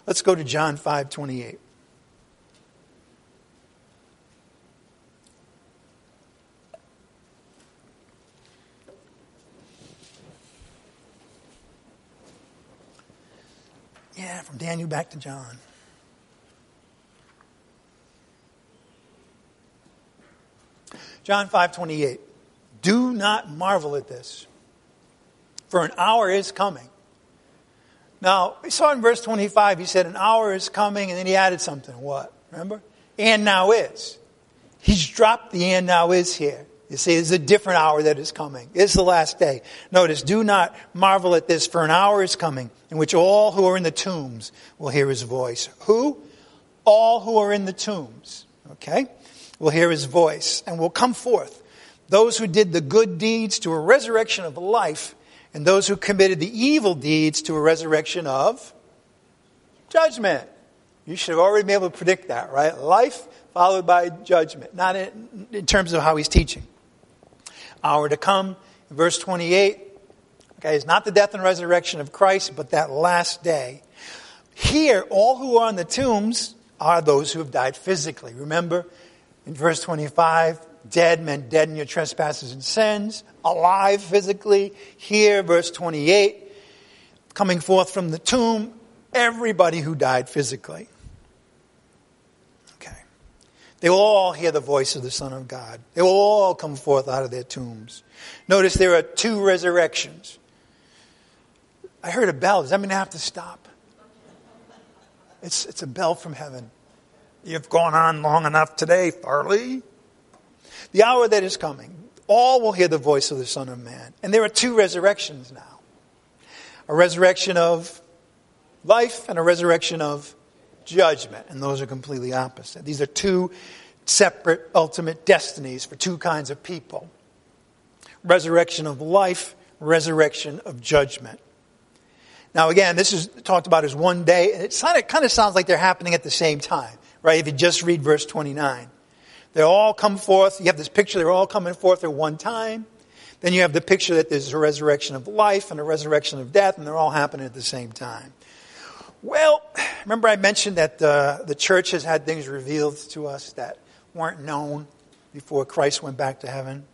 A: Let's go to John 5 28. Yeah, from Daniel back to John. John 5:28. Do not marvel at this, for an hour is coming. Now, we saw in verse 25, he said, An hour is coming, and then he added something. What? Remember? And now is. He's dropped the and now is here. You see, it's a different hour that is coming. It's the last day. Notice, do not marvel at this, for an hour is coming in which all who are in the tombs will hear his voice. Who? All who are in the tombs. Okay? Will hear his voice and will come forth. Those who did the good deeds to a resurrection of life, and those who committed the evil deeds to a resurrection of judgment. You should have already been able to predict that, right? Life followed by judgment, not in, in terms of how he's teaching hour to come. Verse 28, okay, is not the death and resurrection of Christ, but that last day. Here, all who are in the tombs are those who have died physically. Remember, in verse 25, dead meant dead in your trespasses and sins, alive physically. Here, verse 28, coming forth from the tomb, everybody who died physically. They will all hear the voice of the Son of God. They will all come forth out of their tombs. Notice there are two resurrections. I heard a bell. Does that mean I have to stop? It's, it's a bell from heaven. You've gone on long enough today, Farley. The hour that is coming, all will hear the voice of the Son of Man. And there are two resurrections now a resurrection of life and a resurrection of judgment, and those are completely opposite. These are two separate ultimate destinies for two kinds of people resurrection of life, resurrection of judgment. Now, again, this is talked about as one day, and it kind of sounds like they're happening at the same time, right? If you just read verse 29. They all come forth. You have this picture, they're all coming forth at one time. Then you have the picture that there's a resurrection of life and a resurrection of death, and they're all happening at the same time. Well, remember I mentioned that uh, the church has had things revealed to us that weren't known before Christ went back to heaven.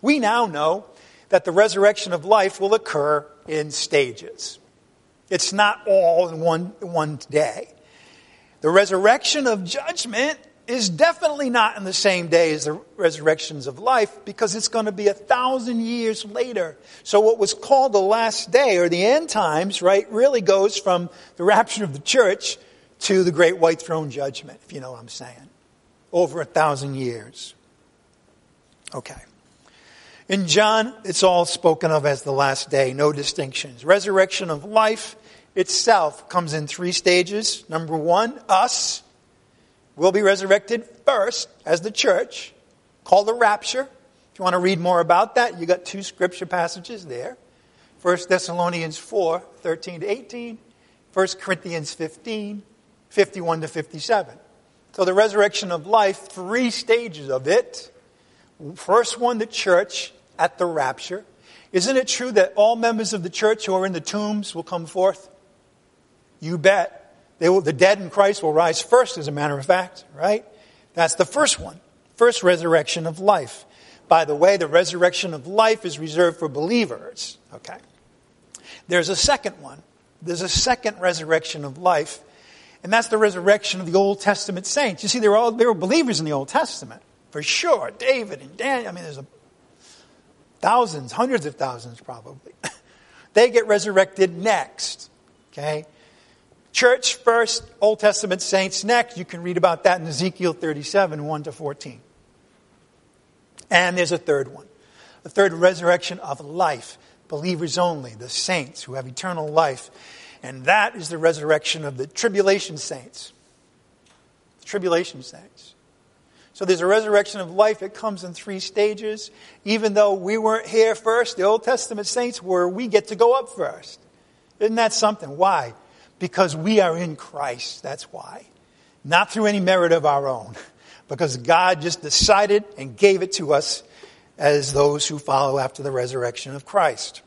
A: We now know that the resurrection of life will occur in stages. It's not all in one, one day. The resurrection of judgment is definitely not in the same day as the resurrections of life because it's going to be a thousand years later. So what was called the last day or the end times, right, really goes from the rapture of the church to the great white throne judgment, if you know what I'm saying. Over a thousand years. Okay. In John, it's all spoken of as the last day, no distinctions. Resurrection of life itself comes in three stages. Number one, us will be resurrected first as the church, called the rapture. If you want to read more about that, you got two scripture passages there. 1 Thessalonians 4, 13 to 18, 1 Corinthians 15, 51 to 57. So the resurrection of life, three stages of it. First one, the church at the rapture. Isn't it true that all members of the church who are in the tombs will come forth? You bet. Will, the dead in Christ will rise first, as a matter of fact, right? That's the first one. First resurrection of life. By the way, the resurrection of life is reserved for believers. Okay. There's a second one. There's a second resurrection of life, and that's the resurrection of the Old Testament saints. You see, they were all they were believers in the Old Testament, for sure. David and Daniel. I mean, there's a, thousands, hundreds of thousands, probably. [LAUGHS] they get resurrected next. Okay. Church first, Old Testament saints next. You can read about that in Ezekiel 37, 1 to 14. And there's a third one. The third resurrection of life. Believers only, the saints who have eternal life. And that is the resurrection of the tribulation saints. The tribulation saints. So there's a resurrection of life. It comes in three stages. Even though we weren't here first, the Old Testament saints were, we get to go up first. Isn't that something? Why? Because we are in Christ. That's why. Not through any merit of our own, because God just decided and gave it to us as those who follow after the resurrection of Christ.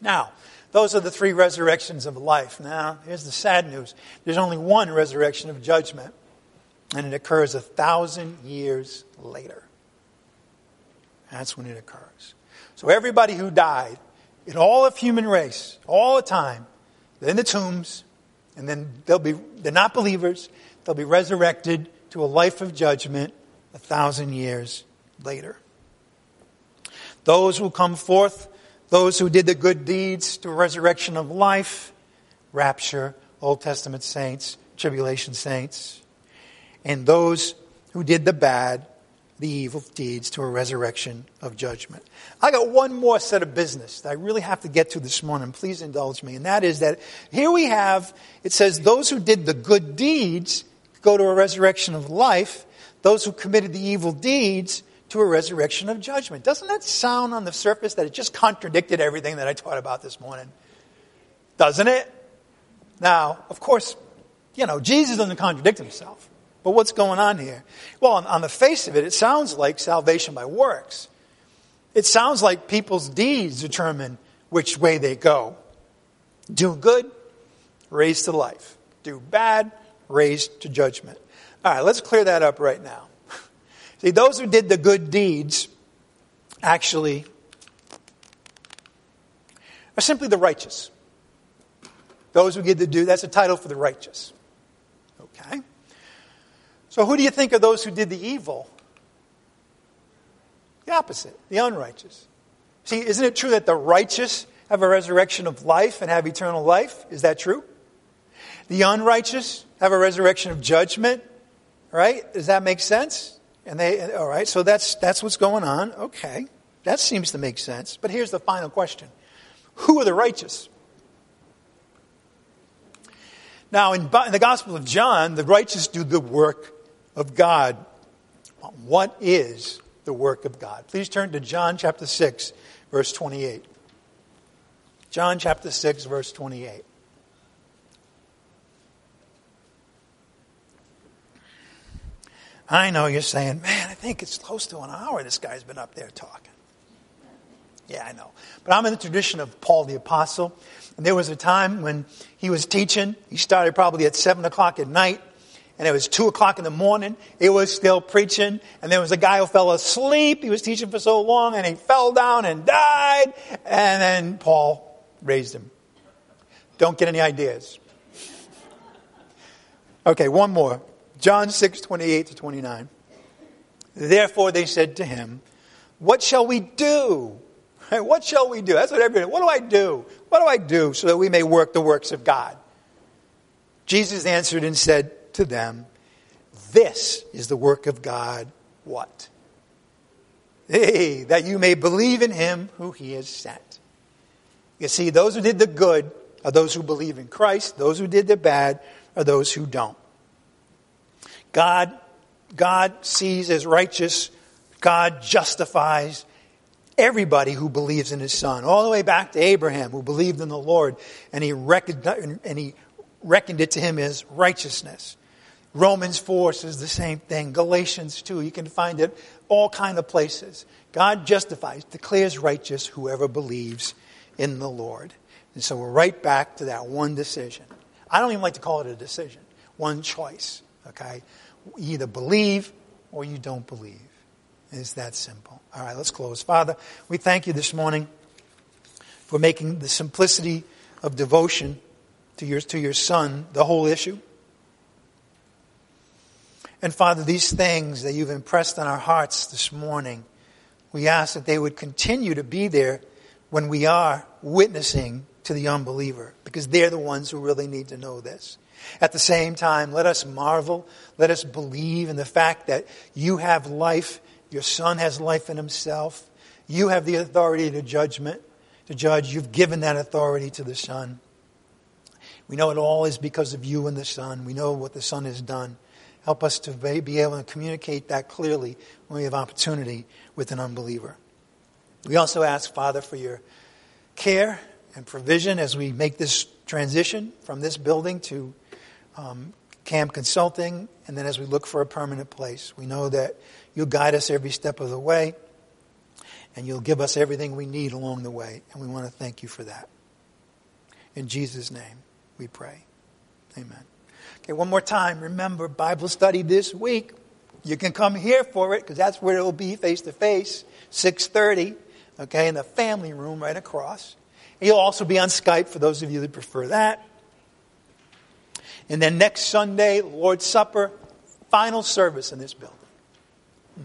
A: Now, those are the three resurrections of life. Now, here's the sad news there's only one resurrection of judgment, and it occurs a thousand years later. That's when it occurs. So, everybody who died in all of human race, all the time, they're in the tombs, and then they'll be, they're not believers, they'll be resurrected to a life of judgment a thousand years later. Those who come forth, those who did the good deeds to a resurrection of life, rapture, Old Testament saints, tribulation saints, and those who did the bad, the evil deeds to a resurrection of judgment. I got one more set of business that I really have to get to this morning. Please indulge me. And that is that here we have, it says, those who did the good deeds go to a resurrection of life. Those who committed the evil deeds to a resurrection of judgment. Doesn't that sound on the surface that it just contradicted everything that I taught about this morning? Doesn't it? Now, of course, you know, Jesus doesn't contradict himself. But what's going on here? Well, on, on, the face of it, it sounds like salvation by works. It sounds like people's deeds determine which way they go. Do good, raised to life. Do bad, raised to judgment. All right, let's clear that up right now. [LAUGHS] See, those who did the good deeds actually are simply the righteous. Those who get to do, that's a title for the righteous. So, who do you think are those who did the evil? The opposite, the unrighteous. See, isn't it true that the righteous have a resurrection of life and have eternal life? Is that true? The unrighteous have a resurrection of judgment, right? Does that make sense? And they, all right, so that's, that's what's going on. Okay. That seems to make sense. But here's the final question Who are the righteous? Now, in, in the Gospel of John, the righteous do the work of God. What is the work of God? Please turn to John chapter 6, verse 28. John chapter 6, verse 28. I know you're saying, man, I think it's close to an hour this guy's been up there talking. Yeah, I know. But I'm in the tradition of Paul the Apostle. And there was a time when he was teaching. He started probably at 7 o'clock at night and it was two o'clock in the morning. He was still preaching, and there was a guy who fell asleep. He was teaching for so long, and he fell down and died. And then Paul raised him. Don't get any ideas. Okay, one more. John 6, 28 to 29. Therefore they said to him, What shall we do? [LAUGHS] What shall we do? That's what everybody, what do I do? What do I do so that we may work the works of God? Jesus answered and said, to them, This is the work of God, what? Hey, that you may believe in him who he has sent. You see, those who did the good are those who believe in Christ, those who did the bad are those who don't. God, God sees as righteous, God justifies everybody who believes in his son, all the way back to Abraham, who believed in the Lord, and he reckoned, and he reckoned it to him as righteousness. Romans 4 says the same thing. Galatians 2, you can find it all kind of places. God justifies, declares righteous whoever believes in the Lord. And so we're right back to that one decision. I don't even like to call it a decision. One choice. Okay? You either believe or you don't believe. It's that simple. All right, let's close. Father, we thank you this morning for making the simplicity of devotion to your, to your son the whole issue. And Father, these things that you've impressed on our hearts this morning, we ask that they would continue to be there when we are witnessing to the unbeliever, because they're the ones who really need to know this. At the same time, let us marvel, let us believe in the fact that you have life, your son has life in himself, you have the authority to judgment, to judge, you've given that authority to the son. We know it all is because of you and the son. We know what the son has done. Help us to be able to communicate that clearly when we have opportunity with an unbeliever. We also ask, Father, for your care and provision as we make this transition from this building to um, Kamm Consulting, and then as we look for a permanent place. We know that you'll guide us every step of the way, and you'll give us everything we need along the way, and we want to thank you for that. In Jesus' name, we pray. Amen. Okay, one more time. Remember, Bible study this week. You can come here for it because that's where it will be face to face, 6:30, okay, in the family room right across. And you'll also be on Skype for those of you that prefer that. And then next Sunday, Lord's Supper, final service in this building. Hmm.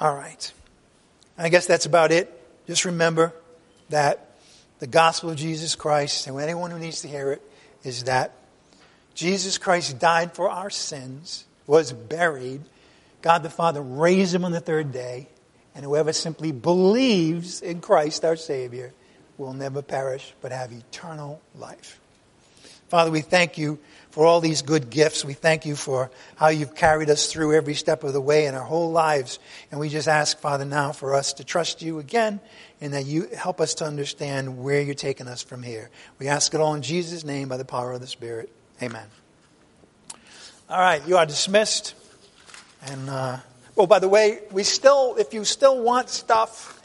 A: All right. I guess that's about it. Just remember that the gospel of Jesus Christ, and anyone who needs to hear it, is that Jesus Christ died for our sins, was buried. God the Father raised him on the third day, and whoever simply believes in Christ our Savior will never perish but have eternal life. Father, we thank you for all these good gifts. We thank you for how you've carried us through every step of the way in our whole lives. And we just ask, Father, now for us to trust you again and that you help us to understand where you're taking us from here. We ask it all in Jesus' name by the power of the Spirit. Amen. All right, you are dismissed. And, uh, oh, by the way, we still, if you still want stuff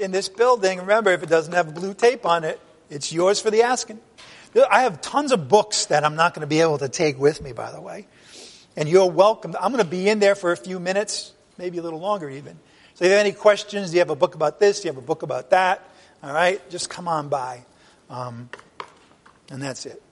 A: in this building, remember, if it doesn't have blue tape on it, it's yours for the asking. I have tons of books that I'm not going to be able to take with me, by the way. And you're welcome. I'm going to be in there for a few minutes, maybe a little longer even. So if you have any questions, do you have a book about this? Do you have a book about that? All right, just come on by. Um, and that's it.